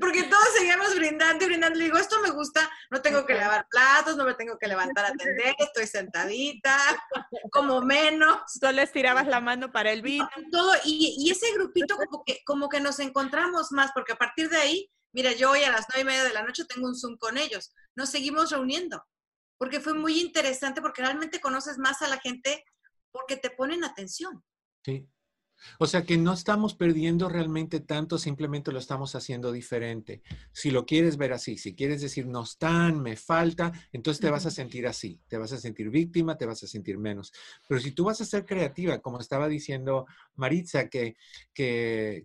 Porque todos seguimos brindando y brindando. Le digo, esto me gusta, no tengo que lavar platos, no me tengo que levantar a atender, estoy sentadita, como menos. Solo estirabas la mano para el vino. Todo, y, y ese grupito como que, como que nos encontramos más, porque a partir de ahí, mira, yo hoy a las nueve y media de la noche tengo un Zoom con ellos. Nos seguimos reuniendo, porque fue muy interesante, porque realmente conoces más a la gente porque te ponen atención. Sí. O sea que no estamos perdiendo realmente tanto, simplemente lo estamos haciendo diferente. Si lo quieres ver así, si quieres decir no están, me falta, entonces te vas a sentir así, te vas a sentir víctima, te vas a sentir menos. Pero si tú vas a ser creativa, como estaba diciendo Maritza, que, que,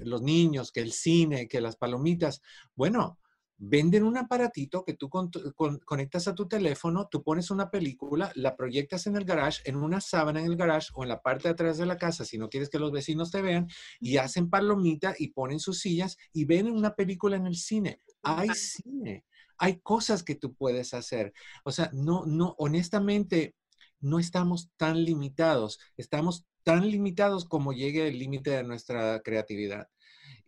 los niños, que el cine, que las palomitas, bueno, venden un aparatito que tú conectas a tu teléfono, tú pones una película, la proyectas en el garage, en una sábana en el garage o en la parte de atrás de la casa, si no quieres que los vecinos te vean, y hacen palomita y ponen sus sillas y ven una película en el cine. Hay cine, hay cosas que tú puedes hacer. O sea, no, no, honestamente, no estamos tan limitados, estamos tan limitados como llegue el límite de nuestra creatividad.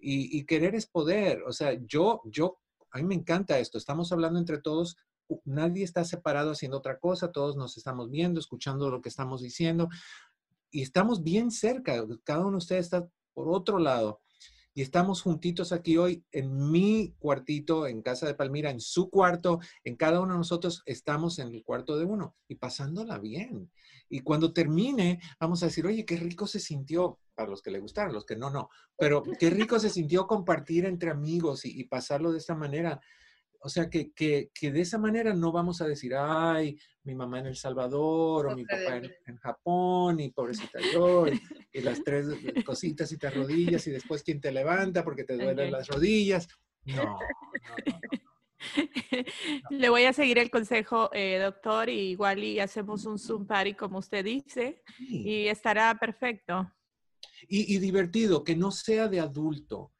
Y, y, querer es poder. O sea, yo, yo a mí me encanta esto, estamos hablando entre todos, nadie está separado haciendo otra cosa, todos nos estamos viendo, escuchando lo que estamos diciendo y estamos bien cerca, cada uno de ustedes está por otro lado y estamos juntitos aquí hoy en mi cuartito, en casa de Palmira, en su cuarto, en cada uno de nosotros estamos en el cuarto de uno y pasándola bien. Y cuando termine, vamos a decir, oye, qué rico se sintió, para los que le gustaron, los que no, no, pero qué rico se sintió compartir entre amigos y, pasarlo de esta manera. O sea, que, que, que, de esa manera no vamos a decir, ay, mi mamá en El Salvador o mi papá en, Japón y pobrecita yo, y, las tres cositas y te rodillas y después quién te levanta porque te duelen las rodillas. No, no, no. Le voy a seguir el consejo, eh, doctor, y igual y hacemos un Zoom party como usted dice, y estará perfecto. Y, divertido, que no sea de adulto.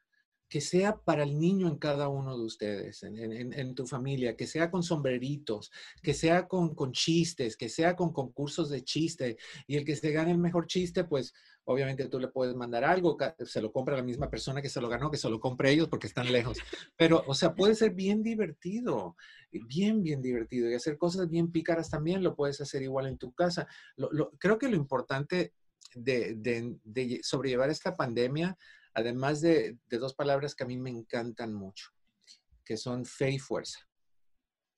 que sea para el niño en cada uno de ustedes, en, tu familia, que sea con sombreritos, que sea con, chistes, que sea con concursos de chiste. Y el que se gane el mejor chiste, pues obviamente tú le puedes mandar algo, se lo compra la misma persona que se lo ganó, que se lo compre ellos porque están lejos. Pero, o sea, puede ser bien divertido, bien, bien divertido. Y hacer cosas bien pícaras también lo puedes hacer igual en tu casa. creo que lo importante de, de sobrellevar esta pandemia además de, dos palabras que a mí me encantan mucho, que son fe y fuerza.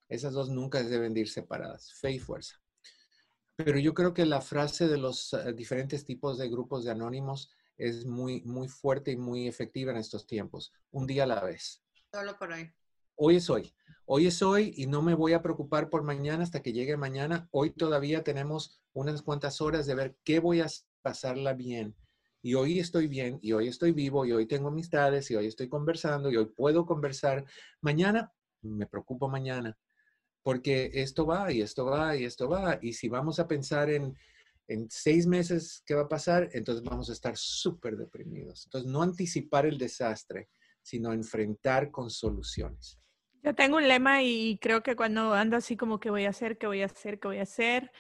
Esas dos nunca deben ir separadas, fe y fuerza. Pero yo creo que la frase de los eh, diferentes tipos de grupos de anónimos es muy, muy fuerte y muy efectiva en estos tiempos. Un día a la vez. Solo por hoy. Hoy es hoy. Hoy es hoy y no me voy a preocupar por mañana hasta que llegue mañana. Hoy todavía tenemos unas cuantas horas de ver qué voy a pasarla bien y hoy estoy bien, y hoy estoy vivo, y hoy tengo amistades, y hoy estoy conversando, y hoy puedo conversar. Mañana me preocupo mañana, porque esto va, y esto va, y esto va. Y si vamos a pensar en, en seis meses qué va a pasar, entonces vamos a estar súper deprimidos. Entonces, no anticipar el desastre, sino enfrentar con soluciones. Yo tengo un lema y creo que cuando ando así como que voy a hacer, que voy a hacer, que voy a hacer,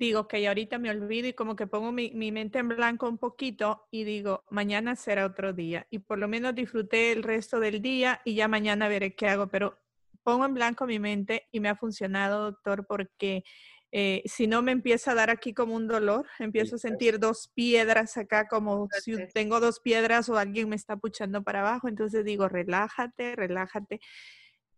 digo que ahorita me olvido y como que pongo mi, mente en blanco un poquito y digo, mañana será otro día. Y por lo menos disfruté el resto del día y ya mañana veré qué hago, pero pongo en blanco mi mente y me ha funcionado, doctor, porque eh, si no me empieza a dar aquí como un dolor, empiezo a sentir dos piedras acá, como si tengo dos piedras o alguien me está puchando para abajo. Entonces digo, relájate, relájate.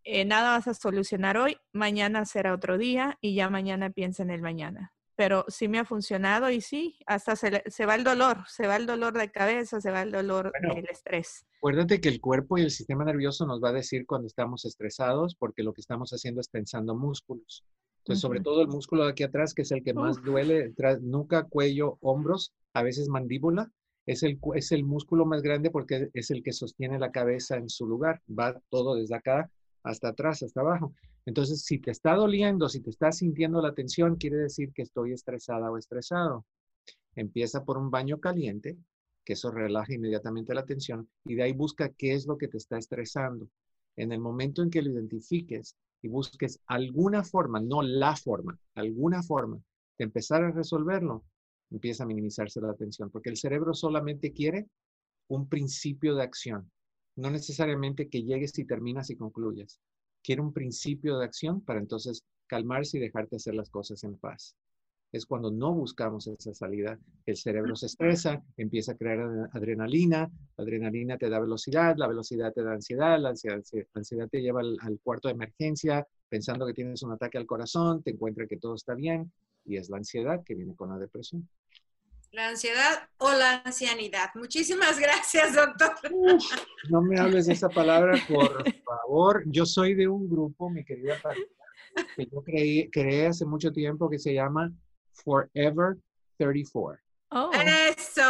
Eh, nada vas a solucionar hoy, mañana será otro día y ya mañana piensa en el mañana pero sí me ha funcionado y sí, hasta se, se, va el dolor, se va el dolor de cabeza, se va el dolor del estrés. Acuérdate que el cuerpo y el sistema nervioso nos va a decir cuando estamos estresados porque lo que estamos haciendo es tensando músculos. Entonces, sobre todo el músculo de aquí atrás, que es el que más duele, nuca, cuello, hombros, a veces mandíbula, es el, es el músculo más grande porque es el que sostiene la cabeza en su lugar. Va todo desde acá hasta atrás, hasta abajo. Entonces, si te está doliendo, si te estás sintiendo la tensión, quiere decir que estoy estresada o estresado. Empieza por un baño caliente, que eso relaja inmediatamente la tensión, y de ahí busca qué es lo que te está estresando. En el momento en que lo identifiques y busques alguna forma, no la forma, alguna forma de empezar a resolverlo, empieza a minimizarse la tensión, porque el cerebro solamente quiere un principio de acción, no necesariamente que llegues y terminas y concluyas quiere un principio de acción para entonces calmarse y dejarte hacer las cosas en paz. Es cuando no buscamos esa salida, el cerebro se estresa, empieza a crear adrenalina, la adrenalina te da velocidad, la velocidad te da ansiedad, la ansiedad, te lleva al, al cuarto de emergencia pensando que tienes un ataque al corazón, te encuentra que todo está bien y es la ansiedad que viene con la depresión. La ansiedad o la ancianidad. Muchísimas gracias, doctor. no me hables de esa palabra, por favor. Yo soy de un grupo, mi querida que yo creí, creé hace mucho tiempo que se llama Forever 34. Oh. Eso.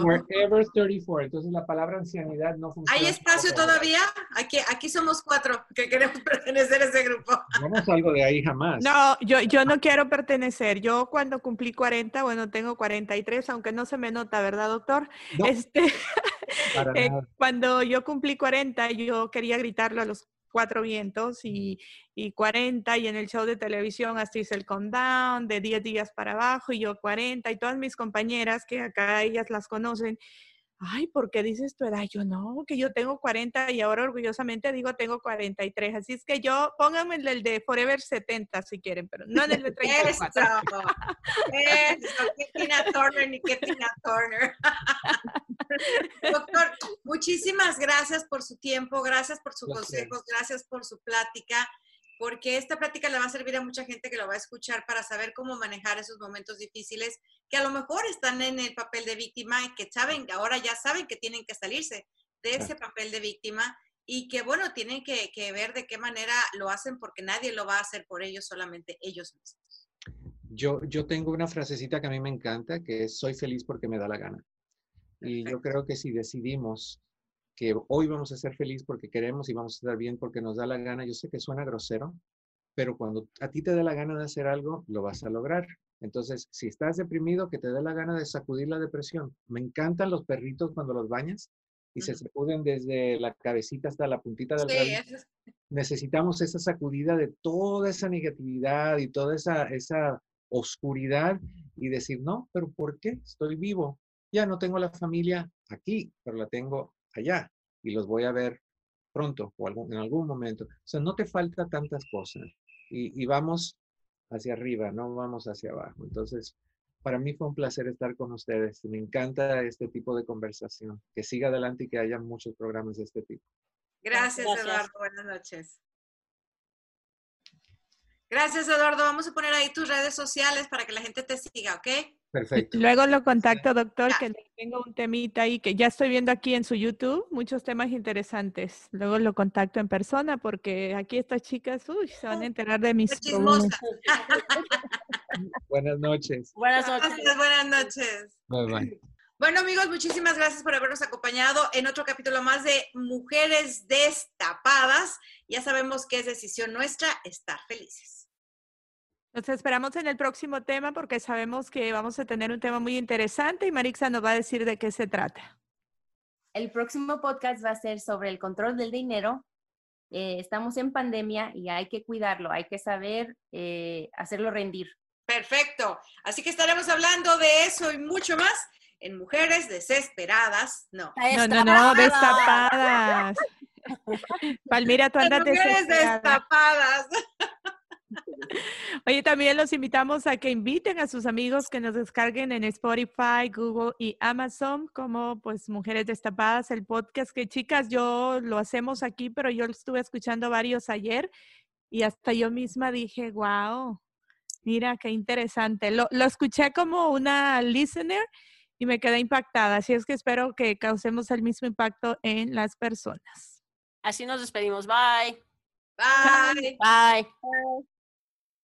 Forever 34. Entonces la palabra ancianidad no funciona. ¿Hay espacio todavía? Aquí, aquí somos cuatro que queremos pertenecer a ese grupo. No salgo de ahí jamás. No, yo, yo no quiero pertenecer. Yo cuando cumplí 40, bueno, tengo 43, aunque no se me nota, ¿verdad, doctor? Este, eh, cuando yo cumplí 40, yo quería gritarlo a los cuatro vientos y, y 40 y en el show de televisión hasta hice el countdown de 10 días para abajo y yo 40 y todas mis compañeras que acá ellas las conocen ay, ¿por qué dices tu edad? Yo no, que yo tengo 40 y ahora orgullosamente digo tengo 43. Así es que yo, pónganme el de Forever 70 si quieren, pero no en el de 34. Eso, eso, Tina Turner ni Tina Turner. Doctor, muchísimas gracias por su tiempo, gracias por sus consejos, gracias por su plática porque esta plática le va a servir a mucha gente que lo va a escuchar para saber cómo manejar esos momentos difíciles que a lo mejor están en el papel de víctima y que saben, ahora ya saben que tienen que salirse de ese papel de víctima y que bueno, tienen que, ver de qué manera lo hacen porque nadie lo va a hacer por ellos, solamente ellos mismos. Yo, yo tengo una frasecita que a mí me encanta, que es soy feliz porque me da la gana. Y yo creo que si decidimos que hoy vamos a ser felices porque queremos y vamos a estar bien porque nos da la gana. Yo sé que suena grosero, pero cuando a ti te da la gana de hacer algo, lo vas a lograr. Entonces, si estás deprimido, que te dé la gana de sacudir la depresión. Me encantan los perritos cuando los bañas y se sacuden desde la cabecita hasta la puntita del sí, Necesitamos esa sacudida de toda esa negatividad y toda esa, esa oscuridad y decir, no, pero ¿por qué? Estoy vivo. Ya no tengo la familia aquí, pero la tengo allá y los voy a ver pronto o en algún momento. O sea, no te falta tantas cosas y, y vamos hacia arriba, no vamos hacia abajo. Entonces, para mí fue un placer estar con ustedes. Me encanta este tipo de conversación. Que siga adelante y que haya muchos programas de este tipo. Gracias, Eduardo. Buenas noches. Gracias, Eduardo. Vamos a poner ahí tus redes sociales para que la gente te siga, ¿ok? Perfecto. Luego lo contacto, doctor, que tengo un temita ahí que ya estoy viendo aquí en su YouTube, muchos temas interesantes. Luego lo contacto en persona porque aquí estas chicas, uy, se van a enterar de mis Buenas noches. Buenas noches. buenas noches. Bye bye. Bueno, amigos, muchísimas gracias por habernos acompañado en otro capítulo más de Mujeres Destapadas. Ya sabemos que es decisión nuestra estar felices. Nos esperamos en el próximo tema porque sabemos que vamos a tener un tema muy interesante y Marixa nos va a decir de qué se trata. El próximo podcast va a ser sobre el control del dinero. Eh, estamos en pandemia y hay que cuidarlo, hay que saber eh, hacerlo rendir. Perfecto. Así que estaremos hablando de eso y mucho más en Mujeres Desesperadas. No. No, no, no, destapadas. Palmira, tú andas Mujeres destapadas. Oye, también los invitamos a que inviten a sus amigos que nos descarguen en Spotify, Google y Amazon como pues Mujeres Destapadas, el podcast que chicas, yo lo hacemos aquí, pero yo estuve escuchando varios ayer y hasta yo misma dije, wow, Mira, qué interesante. Lo, lo, escuché como una listener y me quedé impactada. Así es que espero que causemos el mismo impacto en las personas. Así nos despedimos. Bye. Bye. Bye. Bye.